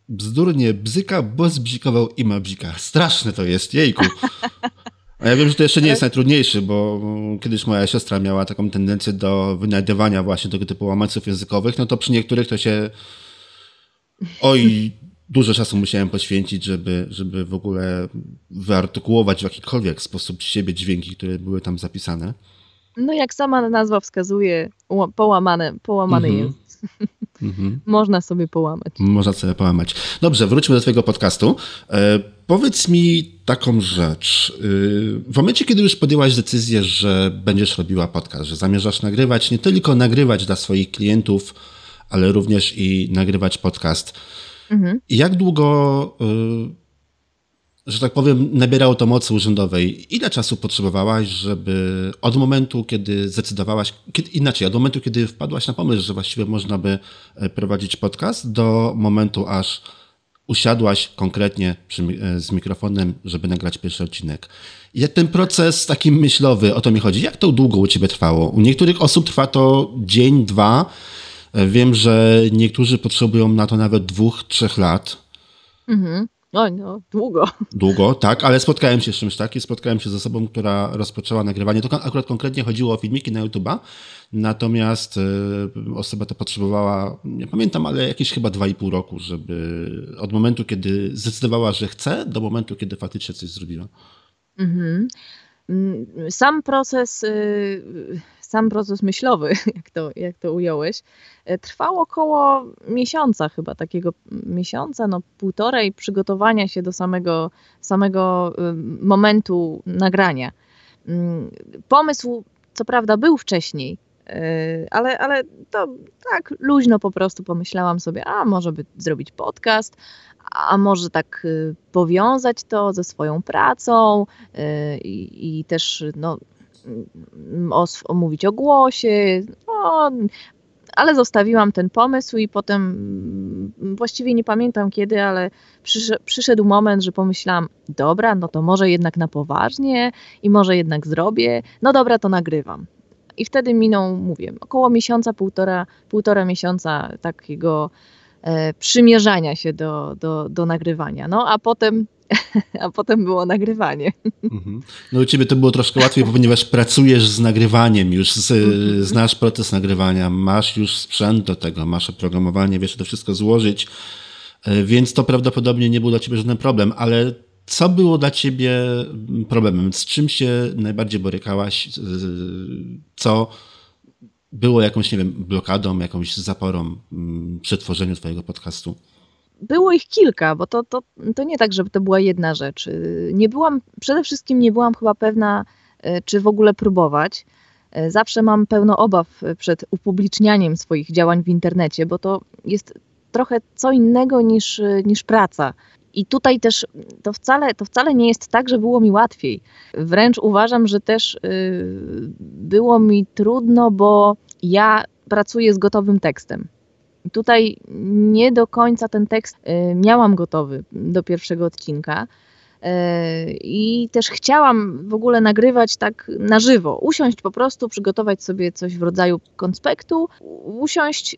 bzdurnie bzyka, bo zbzikował i ma bzika. Straszne to jest, jejku. A ja wiem, że to jeszcze nie jest najtrudniejszy, bo kiedyś moja siostra miała taką tendencję do wynajdywania właśnie tego typu łamańców językowych, no to przy niektórych to się oj, dużo czasu musiałem poświęcić, żeby, żeby w ogóle wyartykułować w jakikolwiek sposób siebie dźwięki, które były tam zapisane. No jak sama nazwa wskazuje, połamane, połamany mhm. jest. Mhm. Można sobie połamać. Można sobie połamać. Dobrze, wróćmy do Twojego podcastu. E, powiedz mi taką rzecz. E, w momencie, kiedy już podjęłaś decyzję, że będziesz robiła podcast, że zamierzasz nagrywać, nie tylko nagrywać dla swoich klientów, ale również i nagrywać podcast. Mhm. Jak długo e, że tak powiem, nabierało to mocy urzędowej. Ile czasu potrzebowałaś, żeby od momentu, kiedy zdecydowałaś, kiedy, inaczej, od momentu, kiedy wpadłaś na pomysł, że właściwie można by e, prowadzić podcast, do momentu, aż usiadłaś konkretnie przy, e, z mikrofonem, żeby nagrać pierwszy odcinek. Jak ten proces taki myślowy, o to mi chodzi, jak to długo u ciebie trwało? U niektórych osób trwa to dzień, dwa. E, wiem, że niektórzy potrzebują na to nawet dwóch, trzech lat. Mhm. No, no, długo. Długo, tak, ale spotkałem się z czymś takim. Spotkałem się z osobą, która rozpoczęła nagrywanie. To akurat konkretnie chodziło o filmiki na YouTube'a, natomiast y, osoba to potrzebowała, nie pamiętam, ale jakieś chyba 2,5 roku, żeby od momentu, kiedy zdecydowała, że chce, do momentu, kiedy faktycznie coś zrobiła. Mhm. Mm, sam proces y, sam proces myślowy, jak to, jak to ująłeś, e, trwał około miesiąca chyba, takiego miesiąca, no półtorej przygotowania się do samego, samego momentu nagrania. Mm, pomysł, co prawda, był wcześniej, e, ale, ale to tak luźno po prostu pomyślałam sobie, a może by zrobić podcast, a może tak y, powiązać to ze swoją pracą i, i też no, o, mówić o głosie, no, ale zostawiłam ten pomysł i potem właściwie nie pamiętam kiedy, ale przyszedł moment, że pomyślałam, dobra, no to może jednak na poważnie i może jednak zrobię, no dobra, to nagrywam. I wtedy minął, mówię, około miesiąca, półtora, półtora miesiąca takiego e, przymierzania się do, do, do nagrywania. No a potem a potem było nagrywanie. Mhm. No u ciebie to było troszkę łatwiej, ponieważ pracujesz z nagrywaniem, już z, mhm. znasz proces nagrywania, masz już sprzęt do tego, masz oprogramowanie, wiesz to wszystko złożyć, e, więc to prawdopodobnie nie był dla ciebie żaden problem, ale co było dla ciebie problemem? Z czym się najbardziej borykałaś? Co było jakąś, nie wiem, blokadą, jakąś zaporą przy tworzeniu twojego podcastu? Było ich kilka, bo to, to, to nie tak, żeby to była jedna rzecz. Nie byłam, przede wszystkim nie byłam chyba pewna, e, czy w ogóle próbować. E, zawsze mam pełno obaw przed upublicznianiem swoich działań w internecie, bo to jest trochę co innego niż, niż praca. I tutaj też to wcale, to wcale nie jest tak, że było mi łatwiej. Wręcz uważam, że też yy, było mi trudno, bo ja pracuję z gotowym tekstem. Tutaj nie do końca ten tekst y, miałam gotowy do pierwszego odcinka. Y, I też chciałam w ogóle nagrywać tak na żywo, usiąść po prostu, przygotować sobie coś w rodzaju konspektu, usiąść,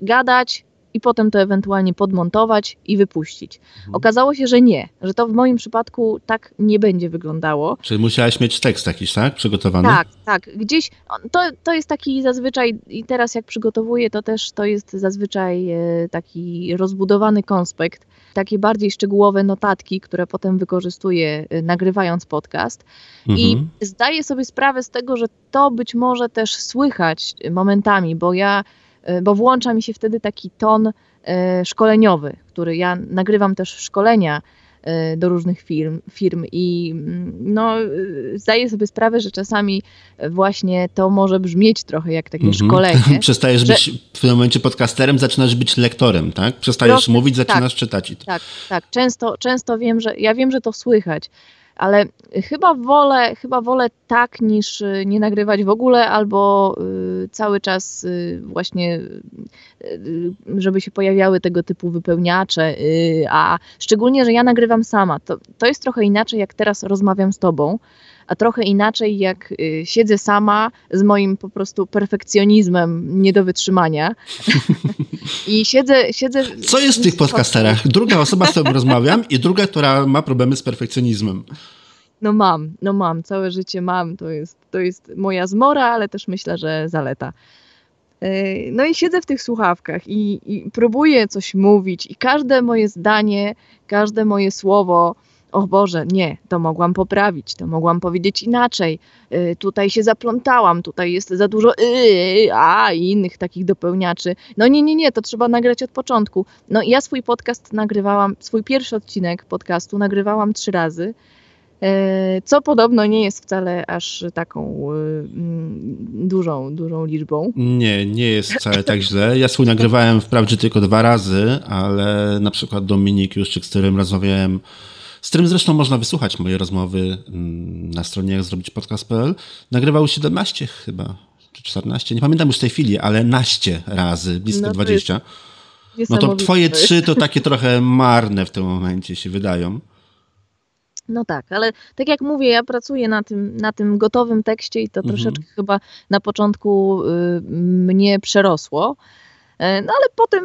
gadać, i potem to ewentualnie podmontować i wypuścić. Mhm. Okazało się, że nie, że to w moim przypadku tak nie będzie wyglądało. Czyli musiałaś mieć tekst jakiś, tak? Przygotowany? Tak, tak. Gdzieś, to, to jest taki zazwyczaj, i teraz jak przygotowuję, to też to jest zazwyczaj e, taki rozbudowany konspekt, takie bardziej szczegółowe notatki, które potem wykorzystuję e, nagrywając podcast. Mhm. I zdaję sobie sprawę z tego, że to być może też słychać momentami, bo ja bo włącza mi się wtedy taki ton e, szkoleniowy, który ja nagrywam też szkolenia e, do różnych firm, firm i mm, no, zdaję sobie sprawę, że czasami właśnie to może brzmieć trochę jak takie mhm. szkolenie. Przestajesz że... być w tym momencie podcasterem, zaczynasz być lektorem, tak? Przestajesz mówić, zaczynasz tak, czytać. Tak, tak. Często, często wiem, że ja wiem, że to słychać, ale chyba wolę, chyba wolę tak niż y, nie nagrywać w ogóle, albo y, cały czas y, właśnie, żeby się pojawiały tego typu wypełniacze, a szczególnie, że ja nagrywam sama. To, to jest trochę inaczej, jak teraz rozmawiam z tobą, a trochę inaczej, jak siedzę sama z moim po prostu perfekcjonizmem nie do wytrzymania. I siedzę, siedzę. Co jest w tych podcasterach? Druga osoba, z którą rozmawiam, i druga, która ma problemy z perfekcjonizmem. No mam, no mam, całe życie mam. To jest, to jest moja zmora, ale też myślę, że zaleta. E, no i siedzę w tych słuchawkach i, i próbuję coś mówić, i każde moje zdanie, każde moje słowo o Boże, nie, to mogłam poprawić, to mogłam powiedzieć inaczej, y, tutaj się zaplątałam, tutaj jest za dużo y, a i innych takich dopełniaczy. No nie, nie, nie, to trzeba nagrać od początku. No ja swój podcast nagrywałam, swój pierwszy odcinek podcastu nagrywałam trzy razy. E, co podobno nie jest wcale aż taką y, mm, dużą, dużą liczbą. Nie, nie jest wcale tak źle. Ja swój nagrywałem wprawdzie tylko dwa razy, ale na przykład Dominik Juszczyk, z którym rozmawiałem, z którym zresztą można wysłuchać moje rozmowy mm, na stronie jak zrobić podcast.pl, nagrywał 17 chyba, czy 14, nie pamiętam już w tej chwili, ale naście razy, blisko no 20. No to twoje trzy to takie trochę marne w tym momencie się wydają. No tak, ale tak jak mówię, ja pracuję na tym, na tym gotowym tekście i to mhm. troszeczkę chyba na początku y, mnie przerosło. E, no ale potem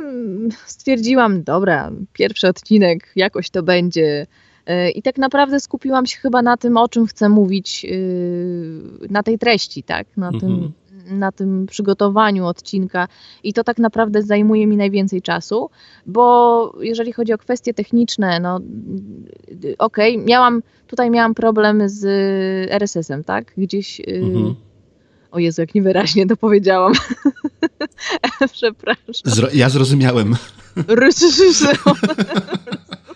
stwierdziłam, dobra, pierwszy odcinek, jakoś to będzie. E, I tak naprawdę skupiłam się chyba na tym, o czym chcę mówić, y, na tej treści, tak? Na mhm. tym na tym przygotowaniu odcinka i to tak naprawdę zajmuje mi najwięcej czasu, bo jeżeli chodzi o kwestie techniczne, no okej, okay, miałam, tutaj miałam problem z RSS-em, tak? Gdzieś... Y, mhm. O Jezu, jak niewyraźnie to powiedziałam. Przepraszam. Zro ja zrozumiałem.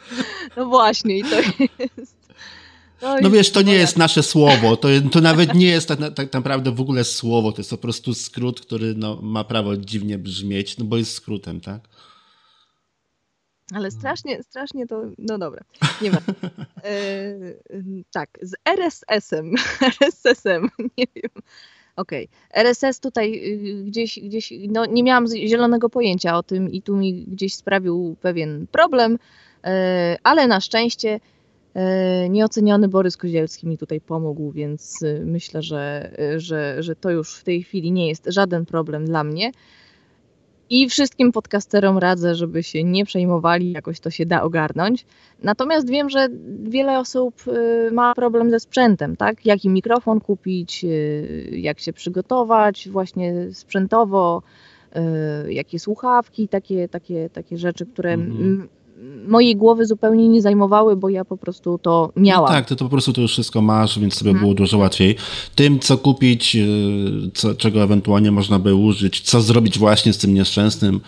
no właśnie, i to jest no, no wiesz, to nie jest nasze słowo, to, to nawet nie jest tak, tak, naprawdę w ogóle słowo, to jest po prostu skrót, który no, ma prawo dziwnie brzmieć, no bo jest skrótem, tak? Ale strasznie, strasznie to, no dobra, nie ma. E, tak, z RSS-em, RSS-em, nie wiem. Okej, okay. RSS tutaj y, gdzieś, gdzieś, no nie miałam zielonego pojęcia o tym i tu mi gdzieś sprawił pewien problem, e, ale na szczęście nieoceniony Borys Kozielski mi tutaj pomógł, więc y, myślę, że, y, że, że to już w tej chwili nie jest żaden problem dla mnie. I wszystkim podcasterom radzę, żeby się nie przejmowali, jakoś to się da ogarnąć. Natomiast wiem, że wiele osób y, ma problem ze sprzętem, tak? Jaki mikrofon kupić, jak się przygotować właśnie sprzętowo, jakie słuchawki, takie, takie, takie rzeczy, które mhm mojej głowy zupełnie nie zajmowały, bo ja po prostu to miałam. No tak, ty to po prostu to już wszystko masz, więc sobie hmm. było dużo łatwiej. Tym, co kupić, y, co, czego ewentualnie można by użyć, co zrobić właśnie z tym nieszczęsnym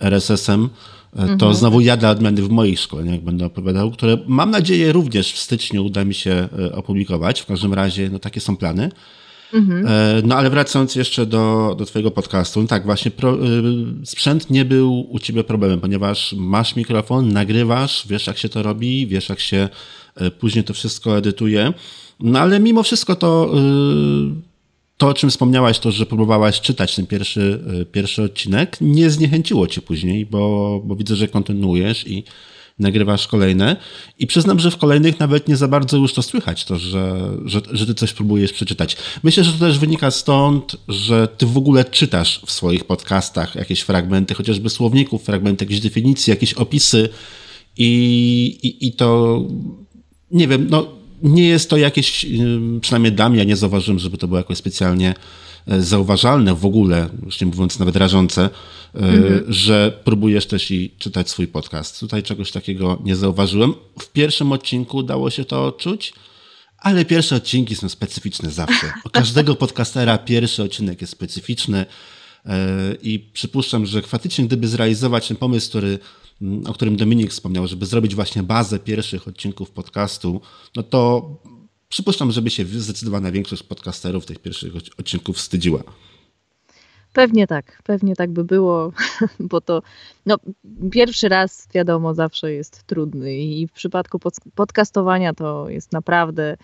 RSS-em, y, to mhm. znowu ja dla odmiany w moich szkoleniach będę opowiadał, które mam nadzieję również w styczniu uda mi się y, opublikować. W każdym razie, no takie są plany. Mhm. E, no ale wracając jeszcze do, do twojego podcastu, no tak właśnie pro, y, sprzęt nie był u ciebie problemem, ponieważ masz mikrofon, nagrywasz, wiesz jak się to robi, wiesz jak się e, później to wszystko edytuje, no ale mimo wszystko to y, to, o czym wspomniałaś, to, że próbowałaś czytać ten pierwszy, y, pierwszy odcinek, nie zniechęciło cię później, bo, bo widzę, że kontynuujesz i nagrywasz kolejne i przyznam, że w kolejnych nawet nie za bardzo już to słychać, to, że, że, że ty coś próbujesz przeczytać. Myślę, że to też wynika stąd, że ty w ogóle czytasz w swoich podcastach jakieś fragmenty, chociażby słowników, fragmenty jakichś definicji, jakieś opisy i, i, i to, nie wiem, no nie jest to jakieś, przynajmniej dla mnie, ja nie zauważyłem, żeby to było jakoś specjalnie zauważalne w ogóle, już nie mówiąc nawet rażące, mhm. że próbujesz też i czytać swój podcast. Tutaj czegoś takiego nie zauważyłem. W pierwszym odcinku dało się to odczuć, ale pierwsze odcinki są specyficzne zawsze. U każdego podcastera pierwszy odcinek jest specyficzny e, i przypuszczam, że faktycznie gdyby zrealizować ten pomysł, który, mm, o którym Dominik wspomniał, żeby zrobić właśnie bazę pierwszych odcinków podcastu, no to przypuszczam, żeby się zdecydowana większość podcasterów tych pierwszych odcinków wstydziła. Pewnie tak, pewnie tak by było, bo to no, pierwszy raz wiadomo zawsze jest trudny i w przypadku podcastowania to jest naprawdę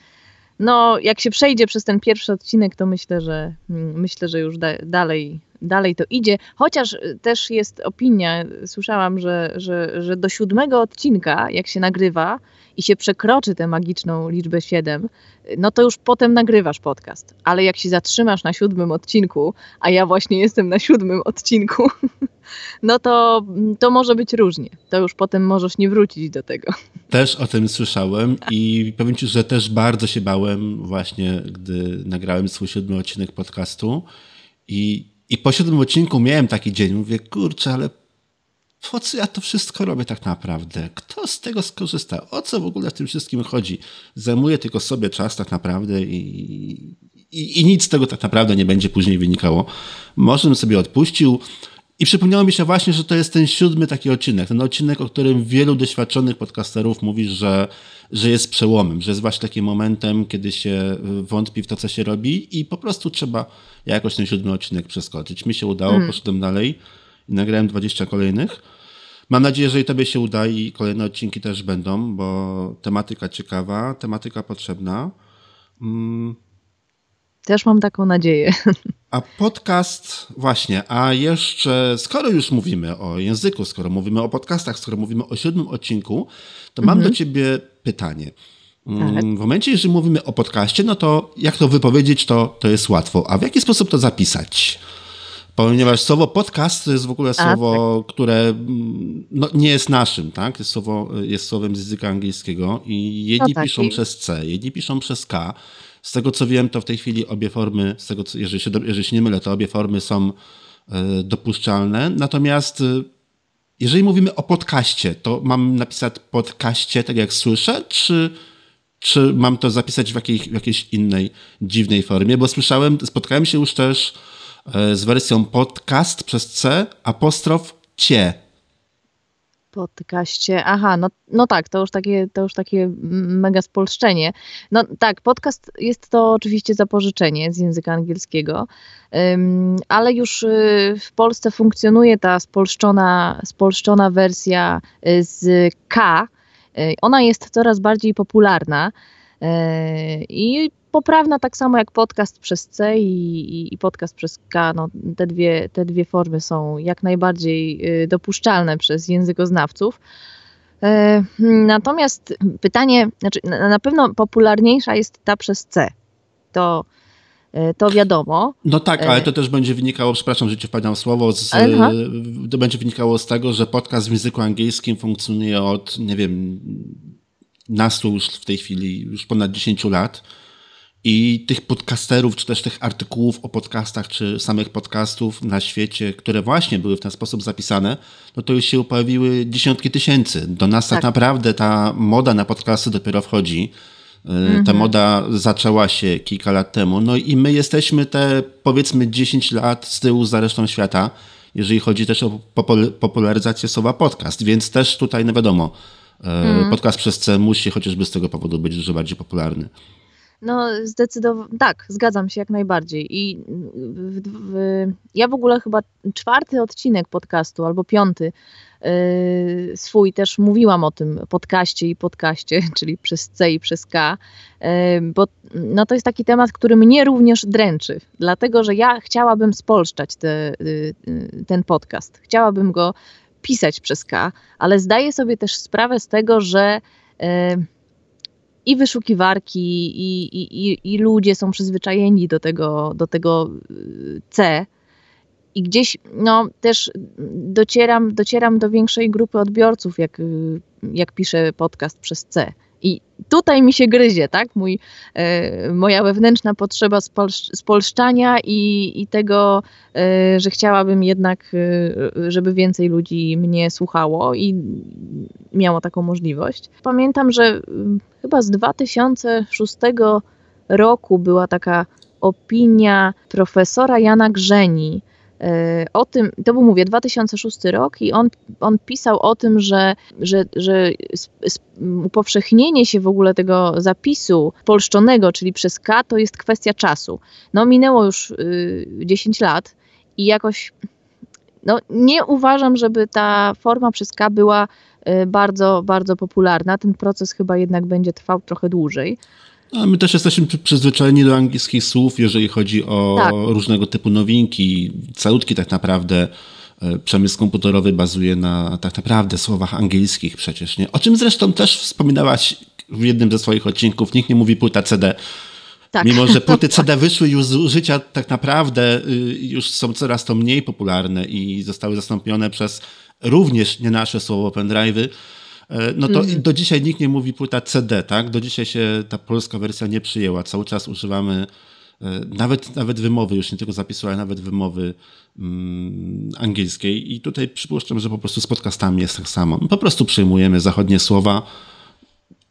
no jak się przejdzie przez ten pierwszy odcinek, to myślę, że mm, myślę, że już da, dalej, dalej to idzie. Chociaż też jest opinia, słyszałam, że, że, że do siódmego odcinka, jak się nagrywa, i się przekroczy tę magiczną liczbę 7, no to już potem nagrywasz podcast. Ale jak się zatrzymasz na siódmym odcinku, a ja właśnie jestem na siódmym odcinku, no to, to może być różnie. To już potem możesz nie wrócić do tego. Też o tym słyszałem i powiem Ci, że też bardzo się bałem właśnie, gdy nagrałem swój siódmy odcinek podcastu i, i po siódmym odcinku miałem taki dzień, mówię, kurczę, ale po co ja to wszystko robię tak naprawdę? Kto z tego skorzysta? O co w ogóle w tym wszystkim chodzi? Zajmuję tylko sobie czas tak naprawdę i, i, i nic z tego tak naprawdę nie będzie później wynikało. Może bym sobie odpuścił, i przypomniało mi się właśnie, że to jest ten siódmy taki odcinek. Ten odcinek, o którym wielu doświadczonych podcasterów mówi, że, że jest przełomem, że jest właśnie takim momentem, kiedy się wątpi w to, co się robi i po prostu trzeba jakoś ten siódmy odcinek przeskoczyć. Mi się udało, mm. poszedłem dalej i nagrałem 20 kolejnych. Mam nadzieję, że i tobie się uda i kolejne odcinki też będą, bo tematyka ciekawa, tematyka potrzebna. Mm. Też mam taką nadzieję. A podcast, właśnie, a jeszcze, skoro już mówimy o języku, skoro mówimy o podcastach, skoro mówimy o siódmym odcinku, to mam mhm. do ciebie pytanie. Mm, tak. W momencie, jeżeli mówimy o podcaście, no to jak to wypowiedzieć, to, to jest łatwo. A w jaki sposób to zapisać? Ponieważ słowo podcast to jest w ogóle słowo, tak. które mm, no, nie jest naszym, tak? Jest, słowo, jest słowem z języka angielskiego i jedni no tak, piszą i... przez C, jedni piszą przez K. Z tego co wiem, to w tej chwili obie formy, z tego co, jeżeli, się, jeżeli się nie mylę, to obie formy są e, dopuszczalne. Natomiast e, jeżeli mówimy o podcaście, to mam napisać podcaście tak jak słyszę, czy, czy mam to zapisać w jakiej, w jakiejś innej dziwnej formie? Bo słyszałem, spotkałem się już też e, z wersją podcast przez C, apostrof cie podcaście. Aha, no, no tak, to już, takie, to już takie mega spolszczenie. No tak, podcast jest to oczywiście zapożyczenie z języka angielskiego, ale już y, w Polsce funkcjonuje ta spolszczona, spolszczona wersja y, z K. Y, ona jest coraz bardziej popularna. I poprawna tak samo jak podcast przez C i, i, podcast przez K. No, te, dwie, te dwie formy są jak najbardziej y, dopuszczalne przez językoznawców. E, natomiast pytanie, znaczy na pewno popularniejsza jest ta przez C. To, e, to wiadomo. No tak, ale e, to też będzie wynikało, przepraszam, że ci wpadam słowo, z, to będzie wynikało z tego, że podcast w języku angielskim funkcjonuje od, nie wiem, nastu już w tej chwili, już ponad 10 lat i tych podcasterów, czy też tych artykułów o podcastach, czy samych podcastów na świecie, które właśnie były w ten sposób zapisane, no to już się pojawiły dziesiątki tysięcy. Do nas tak, tak naprawdę ta moda na podcasty dopiero wchodzi. Mhm. Ta moda zaczęła się kilka lat temu. No i my jesteśmy te powiedzmy 10 lat z tyłu za resztą świata, jeżeli chodzi też o popularyzację słowa podcast. Więc też tutaj, no wiadomo, mhm. podcast przez C musi chociażby z tego powodu być dużo bardziej popularny. No, zdecydowanie tak, zgadzam się jak najbardziej. I w, w, ja w ogóle chyba czwarty odcinek podcastu albo piąty yy, swój też mówiłam o tym podcaście i podcaście, czyli przez C i przez K, yy, bo no, to jest taki temat, który mnie również dręczy, dlatego że ja chciałabym spolszczać te, yy, ten podcast. Chciałabym go pisać przez K, ale zdaję sobie też sprawę z tego, że yy, i wyszukiwarki, i, i, i, i ludzie są przyzwyczajeni do tego, do tego y, C. I gdzieś no, też docieram, docieram do większej grupy odbiorców, jak, y, jak piszę podcast przez C. I tutaj mi się gryzie, tak? Mój, e, moja wewnętrzna potrzeba spolszczania i, i tego, e, że chciałabym jednak, e, żeby więcej ludzi mnie słuchało i miało taką możliwość. Pamiętam, że chyba z 2006 roku była taka opinia profesora Jana Grzeni, o tym, to był mówię 2006 rok i on, on pisał o tym, że, że, że upowszechnienie się w ogóle tego zapisu polszczonego, czyli przez K, to jest kwestia czasu. No minęło już y, 10 lat i jakoś no, nie uważam, żeby ta forma przez K była y, bardzo, bardzo popularna. Ten proces chyba jednak będzie trwał trochę dłużej. My też jesteśmy przyzwyczajeni do angielskich słów, jeżeli chodzi o tak. różnego typu nowinki. Calutki tak naprawdę e, przemysł komputerowy bazuje na tak naprawdę słowach angielskich przecież, nie? O czym zresztą też wspominałaś w jednym ze swoich odcinków. Nikt nie mówi płyta CD. Tak. Mimo, że płyty CD wyszły już z użycia, tak naprawdę y, już są coraz to mniej popularne i zostały zastąpione przez również nie nasze słowo pendrive'y. E, no to mm. do dzisiaj nikt nie mówi płyta CD, tak? Do dzisiaj się ta polska wersja nie przyjęła. Cały czas używamy e, nawet, nawet wymowy, już nie tylko zapisu, ale nawet wymowy mm, angielskiej. I tutaj przypuszczam, że po prostu z podcastami jest tak samo. Po prostu przyjmujemy zachodnie słowa.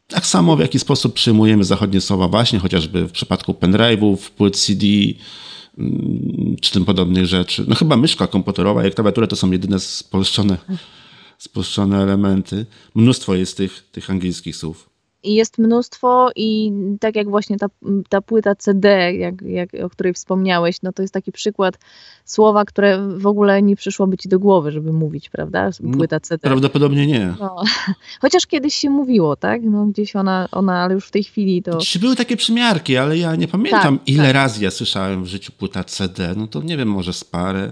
Tak samo w jaki sposób przyjmujemy zachodnie słowa właśnie, chociażby w przypadku pendrive'ów, płyt CD, mm, czy tym podobnych rzeczy. No chyba myszka komputerowa, jak klawiatura to są jedyne spolszczone, spolszczone elementy. Mnóstwo jest tych, tych angielskich słów. I jest mnóstwo i tak jak właśnie ta, ta płyta CD, jak, jak, o której wspomniałeś, no to jest taki przykład słowa, które w ogóle nie przyszłoby ci do głowy, żeby mówić, prawda? No, płyta CD. No, prawdopodobnie nie. No. Chociaż kiedyś się mówiło, tak? No gdzieś ona, ona, ale już w tej chwili to... Czy były takie przymiarki, ale ja nie pamiętam tak, ile tak. razy ja słyszałem w życiu płyta CD, no to nie wiem, może z parę.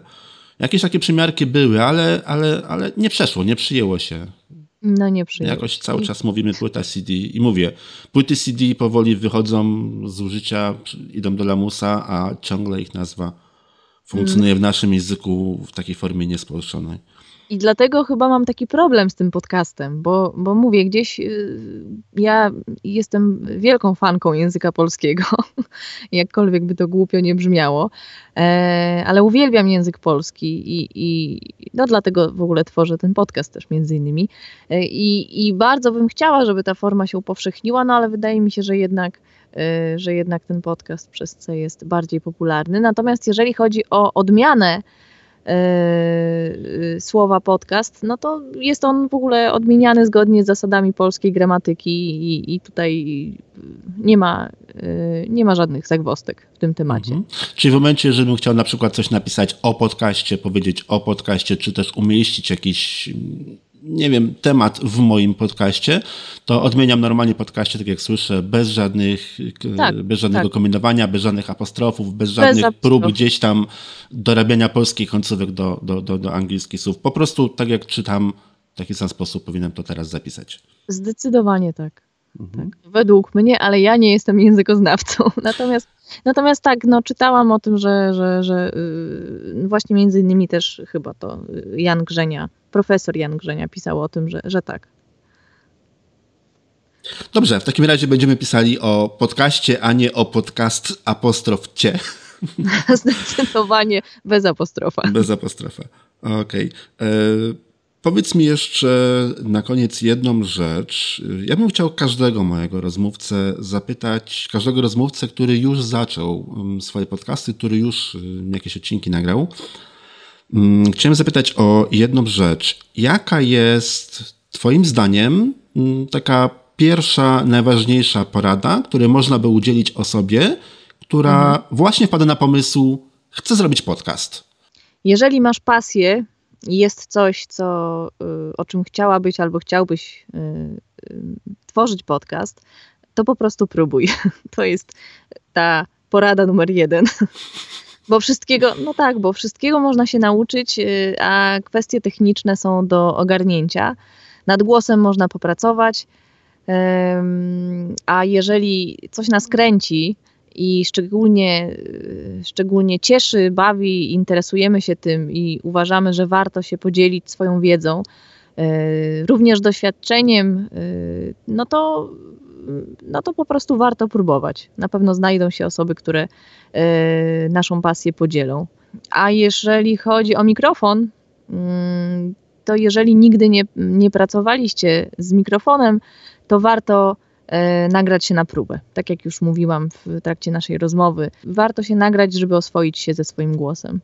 Jakieś takie przymiarki były, ale, ale, ale nie przeszło, nie przyjęło się. No nie przyjęło. Jakoś cały czas mówimy płyta CD i mówię, płyty CD powoli wychodzą z użycia, idą do lamusa, a ciągle ich nazwa funkcjonuje w naszym języku w takiej formie niespolszonej. I dlatego chyba mam taki problem z tym podcastem, bo, bo mówię, gdzieś y, ja jestem wielką fanką języka polskiego, jakkolwiek by to głupio nie brzmiało, e, ale uwielbiam język polski i, i no dlatego w ogóle tworzę ten podcast też między innymi. E, I, I bardzo bym chciała, żeby ta forma się upowszechniła, no ale wydaje mi się, że jednak e, że jednak ten podcast przez C jest bardziej popularny. Natomiast jeżeli chodzi o odmianę słowa podcast, no to jest on w ogóle odmieniany zgodnie z zasadami polskiej gramatyki i, i tutaj nie ma, yy, nie ma żadnych zagwostek w tym temacie. Mhm. Czyli w momencie, żebym chciał na przykład coś napisać o podcaście, powiedzieć o podcaście, czy też umieścić jakiś nie wiem, temat w moim podcaście, to odmieniam normalnie podcaście, tak jak słyszę, bez żadnych, tak, bez żadnego tak. kombinowania, bez żadnych apostrofów, bez żadnych bez prób gdzieś tam dorabiania polskich końcówek do, do, do, do angielskich słów. Po prostu tak jak czytam, w taki sam sposób powinienem to teraz zapisać. Zdecydowanie tak. Mhm. tak. Według mnie, ale ja nie jestem językoznawcą. Natomiast, natomiast tak, no, czytałam o tym, że, że, że yy, właśnie między innymi też chyba to Jan Grzenia profesor Jan Grzenia pisał o tym, że, że tak. Dobrze, w takim razie będziemy pisali o podcaście, a nie o podcast apostrof cie. Zdecydowanie bez apostrofa. Bez apostrofa. Okej. Okay. E, powiedz mi jeszcze na koniec jedną rzecz. Ja bym chciał każdego mojego rozmówcę zapytać, każdego rozmówcę, który już zaczął mm, swoje podcasty, który już y, jakieś odcinki nagrał, chciałem zapytać o jedną rzecz. Jaka jest Twoim zdaniem mm, taka pierwsza, najważniejsza porada, której można by udzielić osobie, która mhm. właśnie wpada na pomysł, chce zrobić podcast? Jeżeli masz pasję i jest coś, co, y, o czym chciałabyś albo chciałbyś y, y, tworzyć podcast, to po prostu próbuj. To jest ta porada numer jeden. Bo wszystkiego, no tak, bo wszystkiego można się nauczyć, y, a kwestie techniczne są do ogarnięcia. Nad głosem można popracować, a jeżeli coś nas kręci i szczególnie, y, szczególnie cieszy, bawi, interesujemy się tym i uważamy, że warto się podzielić swoją wiedzą, y, również doświadczeniem, no to no to po prostu warto próbować. Na pewno znajdą się osoby, które e, naszą pasję podzielą. A jeżeli chodzi o mikrofon, mm, to jeżeli nigdy nie, nie pracowaliście z mikrofonem, to warto e, nagrać się na próbę. Tak jak już mówiłam w trakcie naszej rozmowy, warto się nagrać, żeby oswoić się ze swoim głosem.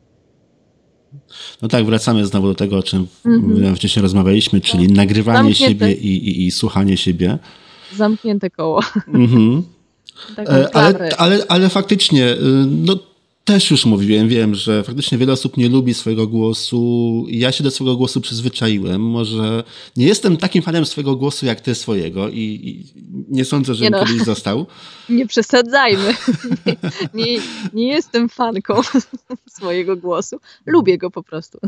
No tak, wracamy znowu do tego, o czym mm -hmm. wcześniej rozmawialiśmy, czyli tak. nagrywanie Zamknięte. siebie i, i, i słuchanie siebie. Zamknięte koło. Mhm. E, ale, ale, ale faktycznie, y, no też już mówiłem, wiem, że faktycznie wiele osób nie lubi swojego głosu. Ja się do swojego głosu przyzwyczaiłem. Może nie jestem takim fanem swojego głosu jak ty swojego i, i nie sądzę, żebym no. kiedyś został. Nie przesadzajmy. Nie, nie, nie jestem fanką swojego głosu. Lubię go po prostu.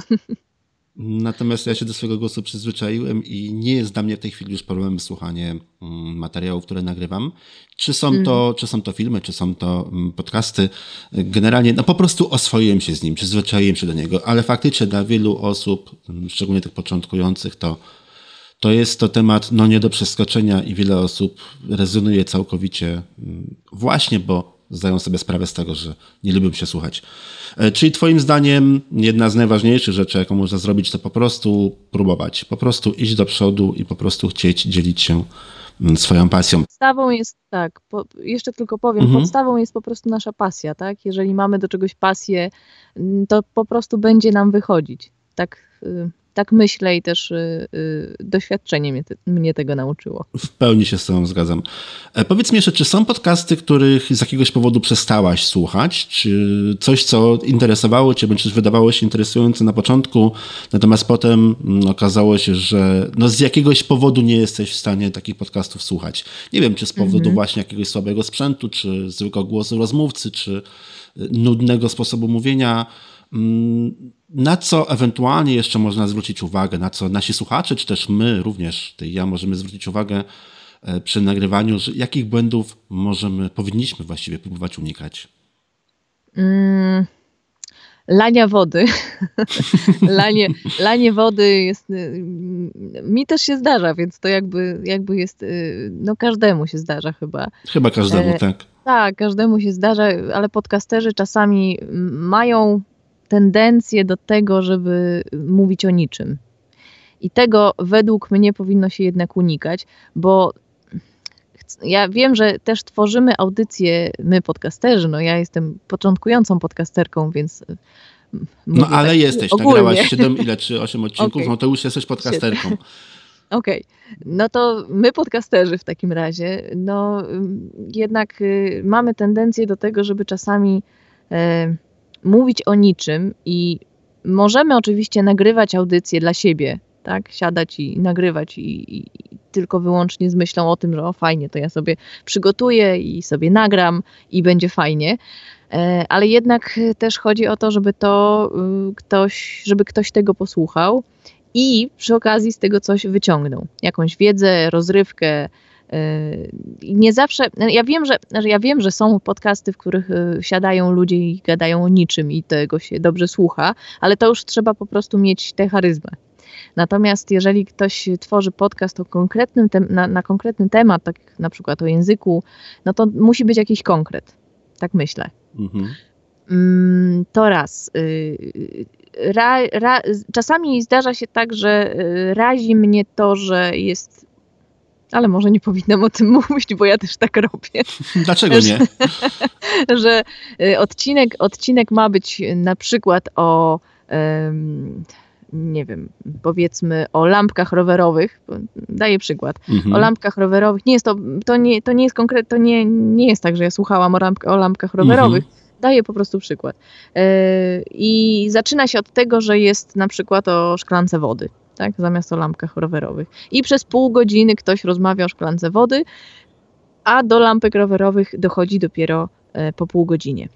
Natomiast ja się do swojego głosu przyzwyczaiłem i nie jest dla mnie w tej chwili już problemem słuchanie mm, materiałów, które nagrywam. Czy są, mm. to, czy są to filmy, czy są to mm, podcasty. Generalnie no po prostu oswoiłem się z nim, przyzwyczaiłem się do niego, ale faktycznie dla wielu osób, mm, szczególnie tych początkujących, to, to jest to temat no nie do przeskoczenia i wiele osób rezonuje całkowicie właśnie, bo zdają sobie sprawę z tego, że nie lubią się słuchać. E, czyli Twoim zdaniem jedna z najważniejszych rzeczy, jaką można zrobić, to po prostu próbować, po prostu iść do przodu i po prostu chcieć dzielić się mm, swoją pasją. Podstawą jest tak, po, jeszcze tylko powiem, mhm. podstawą jest po prostu nasza pasja, tak? Jeżeli mamy do czegoś pasję, mm, to po prostu będzie nam wychodzić. Tak, y, tak myślę i też y, y, doświadczenie mnie, te, mnie, tego nauczyło. W pełni się z tym zgadzam. E, powiedz mi jeszcze, czy są podcasty, których z jakiegoś powodu przestałaś słuchać? Czy coś, co interesowało cię, bądź wydawało się interesujące na początku, natomiast potem no, okazało się, że no, z jakiegoś powodu nie jesteś w stanie takich podcastów słuchać? Nie wiem, czy z powodu mhm. właśnie jakiegoś słabego sprzętu, czy zwykłego głosu rozmówcy, czy nudnego sposobu mówienia. Mm, na co ewentualnie jeszcze można zwrócić uwagę, na co nasi słuchacze, czy też my również, ty i ja, możemy zwrócić uwagę e, przy nagrywaniu, że jakich błędów możemy, powinniśmy właściwie próbować unikać? Mm, lania wody. lanie, lanie wody jest, y, mi też się zdarza, więc to jakby, jakby jest, y, no każdemu się zdarza chyba. Chyba każdemu, e, tak. Tak, każdemu się zdarza, ale podcasterzy czasami mają tendencję do tego, żeby mówić o niczym. I tego według mnie powinno się jednak unikać, bo ja wiem, że też tworzymy audycje, my podcasterzy, no ja jestem początkującą podcasterką, więc. No ale tak jesteś, ogólnie. nagrałaś 7 ile czy 8 odcinków, okay. no to już jesteś podcasterką. Okej, okay. no to my podcasterzy w takim razie, no jednak y, mamy tendencję do tego, żeby czasami y, mówić o niczym i możemy oczywiście nagrywać audycje dla siebie, tak? Siadać i nagrywać i, i, tylko wyłącznie z myślą o tym, że o fajnie, to ja sobie przygotuję i sobie nagram i będzie fajnie. E, ale jednak też chodzi o to, żeby to y, ktoś, żeby ktoś tego posłuchał i przy okazji z tego coś wyciągnął. Jakąś wiedzę, rozrywkę, nie zawsze, ja wiem, że, ja wiem, że są podcasty, w których y, siadają ludzie i gadają o niczym i tego się dobrze słucha, ale to już trzeba po prostu mieć tę charyzmę. Natomiast jeżeli ktoś tworzy podcast o konkretnym na, na konkretny temat, tak na przykład o języku, no to musi być jakiś konkret. Tak myślę. Mhm. Mm, to raz. Y, ra, ra, czasami zdarza się tak, że y, razi mnie to, że jest ale może nie powinnam o tym mówić, bo ja też tak robię. Dlaczego nie? że, y, odcinek, odcinek ma być na przykład o um, nie wiem, powiedzmy o lampkach rowerowych, daję przykład, mhm. o lampkach rowerowych, nie jest to, to nie, to nie jest konkretnie, to nie, nie jest tak, że ja słuchałam o, lampk o lampkach rowerowych, mhm. daję po prostu przykład. Yy, I zaczyna się od tego, że jest na przykład o szklance wody tak, zamiast o lampkach rowerowych. I przez pół godziny ktoś rozmawia o szklance wody, a do lampek rowerowych dochodzi dopiero e, po pół godzinie.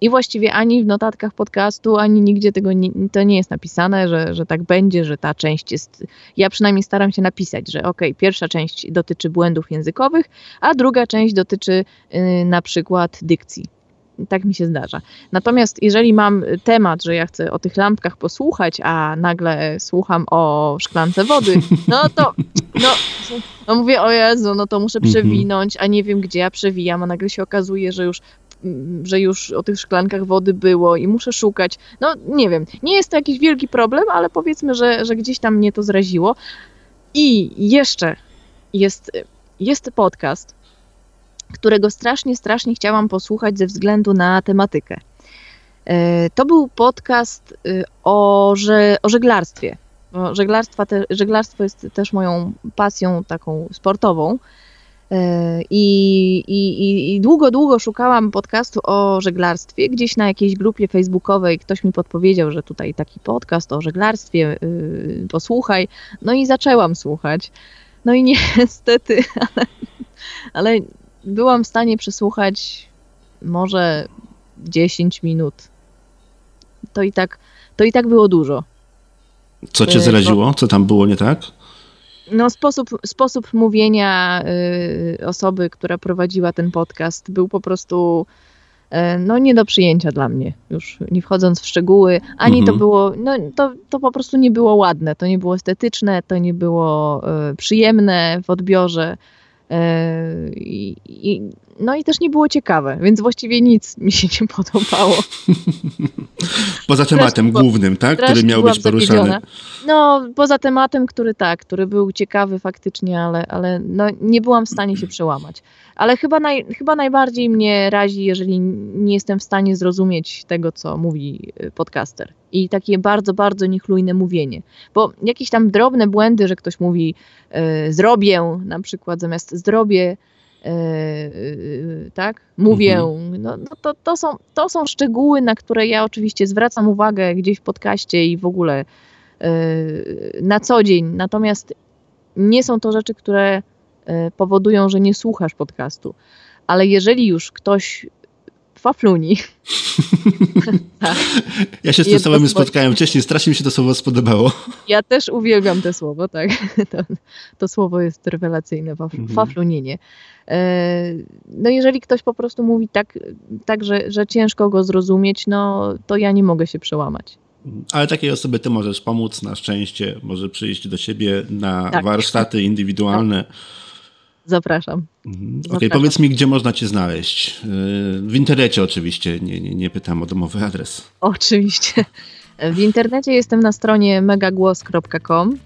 I właściwie ani w notatkach podcastu, ani nigdzie tego nie, to nie jest napisane, że, że tak będzie, że ta część jest. Ja przynajmniej staram się napisać, że ok, pierwsza część dotyczy błędów językowych, a druga część dotyczy yy, na przykład dykcji tak mi się zdarza. Natomiast jeżeli mam temat, że ja chcę o tych lampkach posłuchać, a nagle słucham o szklance wody, no to no, no mówię, o Jezu, no to muszę mhm. przewinąć, a nie wiem, gdzie ja przewijam, a nagle się okazuje, że już że już o tych szklankach wody było i muszę szukać. No nie wiem, nie jest to jakiś wielki problem, ale powiedzmy, że, że gdzieś tam mnie to zraziło. I jeszcze jest, jest podcast, którego strasznie, strasznie chciałam posłuchać ze względu na tematykę. E, to był podcast y, o, o żeglarstwie. Żeglarstwa te, żeglarstwo jest też moją pasją taką sportową. E, I, i, I długo, długo szukałam podcastu o żeglarstwie. Gdzieś na jakiejś grupie facebookowej ktoś mi podpowiedział, że tutaj taki podcast o żeglarstwie, yy, posłuchaj. No i zaczęłam słuchać. No i niestety, ale, ale byłam w stanie przesłuchać może 10 minut. To i tak, to i tak było dużo. Co cię y, zraziło? Co tam było nie tak? No, sposób, sposób mówienia y, osoby, która prowadziła ten podcast, był po prostu y, no, nie do przyjęcia dla mnie, już nie wchodząc w szczegóły. Ani mhm. to było, no, to, to po prostu nie było ładne, to nie było estetyczne, to nie było y, przyjemne w odbiorze. E, I, i, no i też nie było ciekawe, więc właściwie nic mi się nie podobało. Poza tematem głównym, tak? Który miał być poruszany. Zawiedziona. No, poza tematem, który tak, który był ciekawy faktycznie, ale, ale no, nie byłam w stanie się przełamać. Ale chyba, naj, chyba najbardziej mnie razi, jeżeli nie jestem w stanie zrozumieć tego, co mówi podcaster. I takie bardzo, bardzo niechlujne mówienie. Bo jakieś tam drobne błędy, że ktoś mówi y, zrobię na przykład zamiast zdrowie, y, y, tak, mówię, mhm. no, no to, to, są, to są szczegóły, na które ja oczywiście zwracam uwagę gdzieś w podcaście i w ogóle na co dzień. Natomiast nie są to rzeczy, które E, powodują, że nie słuchasz podcastu. Ale jeżeli już ktoś fafluni. tak. Ja się z tym słowem spotkałem wcześniej, strasznie mi się to słowo spodobało. Ja też uwielbiam to słowo, tak. To, to słowo jest rewelacyjne, faf, mhm. faflunienie. E, no jeżeli ktoś po prostu mówi tak, tak że, że ciężko go zrozumieć, no to ja nie mogę się przełamać. Ale takiej osoby ty możesz pomóc, na szczęście może przyjść do siebie na tak. warsztaty indywidualne. Tak Zapraszam. Mhm. Okej, okay, powiedz mi, gdzie można cię znaleźć. W internecie oczywiście, nie, nie, nie pytam o domowy adres. Oczywiście. W internecie jestem na stronie megagłos.com.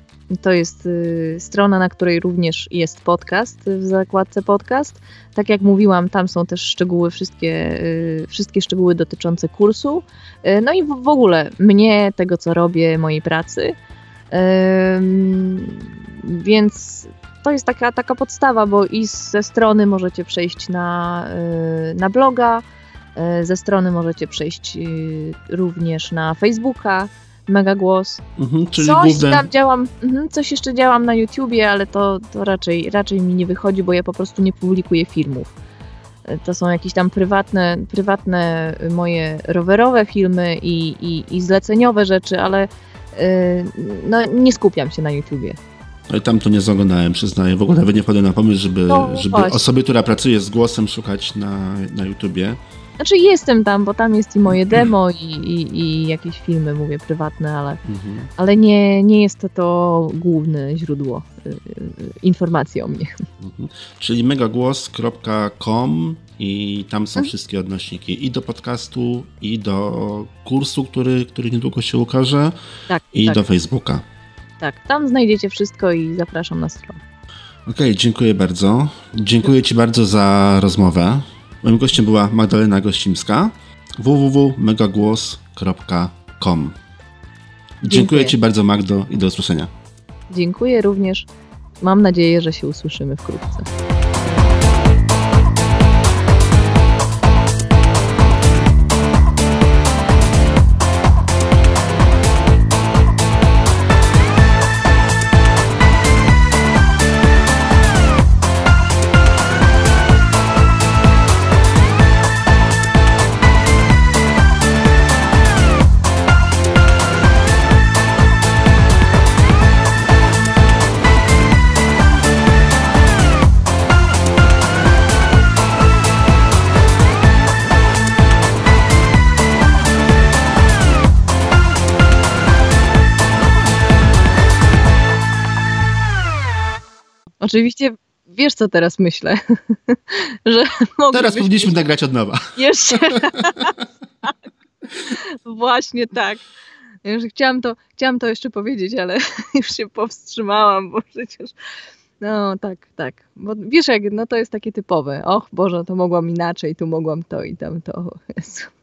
To jest y, strona, na której również jest podcast w zakładce podcast. Tak jak mówiłam, tam są też szczegóły, wszystkie, y, wszystkie szczegóły dotyczące kursu. Y, no i w ogóle mnie, tego co robię, mojej pracy. Więc to jest taka, taka podstawa, bo i ze strony możecie przejść na, y, na bloga, y, ze strony możecie przejść y, również na Facebooka, Mega Głos. Mhm, czyli coś główne... tam działam, mhm, coś jeszcze działam na YouTubie, ale to, to raczej, raczej mi nie wychodzi, bo ja po prostu nie publikuję filmów. To są jakieś tam prywatne, prywatne moje rowerowe filmy i, i, i zleceniowe rzeczy, ale no, nie skupiam się na YouTubie. Ale tam to nie zaglądałem, przyznaję. W ogóle nawet nie wpadłem na pomysł, żeby, no, żeby osoby, która pracuje z głosem, szukać na, na YouTubie. Znaczy jestem tam, bo tam jest i moje demo i, i, i jakieś filmy, mówię, prywatne, ale, mhm. ale nie, nie jest to to główne źródło y, y, informacji o mnie. Mhm. Czyli megagłos.com i tam są mhm. wszystkie odnośniki i do podcastu, i do kursu, który, który niedługo się ukaże, tak, i tak. do Facebooka. Tak, tam znajdziecie wszystko i zapraszam na stronę. Okej, okay, dziękuję bardzo. Dziękuję Ci bardzo za rozmowę. Moim gościem była Magdalena Gościmska www.megagłos.com Dziękuję. dziękuję Ci bardzo Magdo i do usłyszenia. Dziękuję również. Mam nadzieję, że się usłyszymy wkrótce. Oczywiście wiesz, co teraz myślę. że teraz powinniśmy nagrać od nowa. Jeszcze Właśnie tak. Ja chciałam to, chciałam to jeszcze powiedzieć, ale już się powstrzymałam, bo przecież. No tak, tak. Bo wiesz, jak no to jest takie typowe. Och Boże, to mogłam inaczej, tu mogłam to i tam to. Jezu.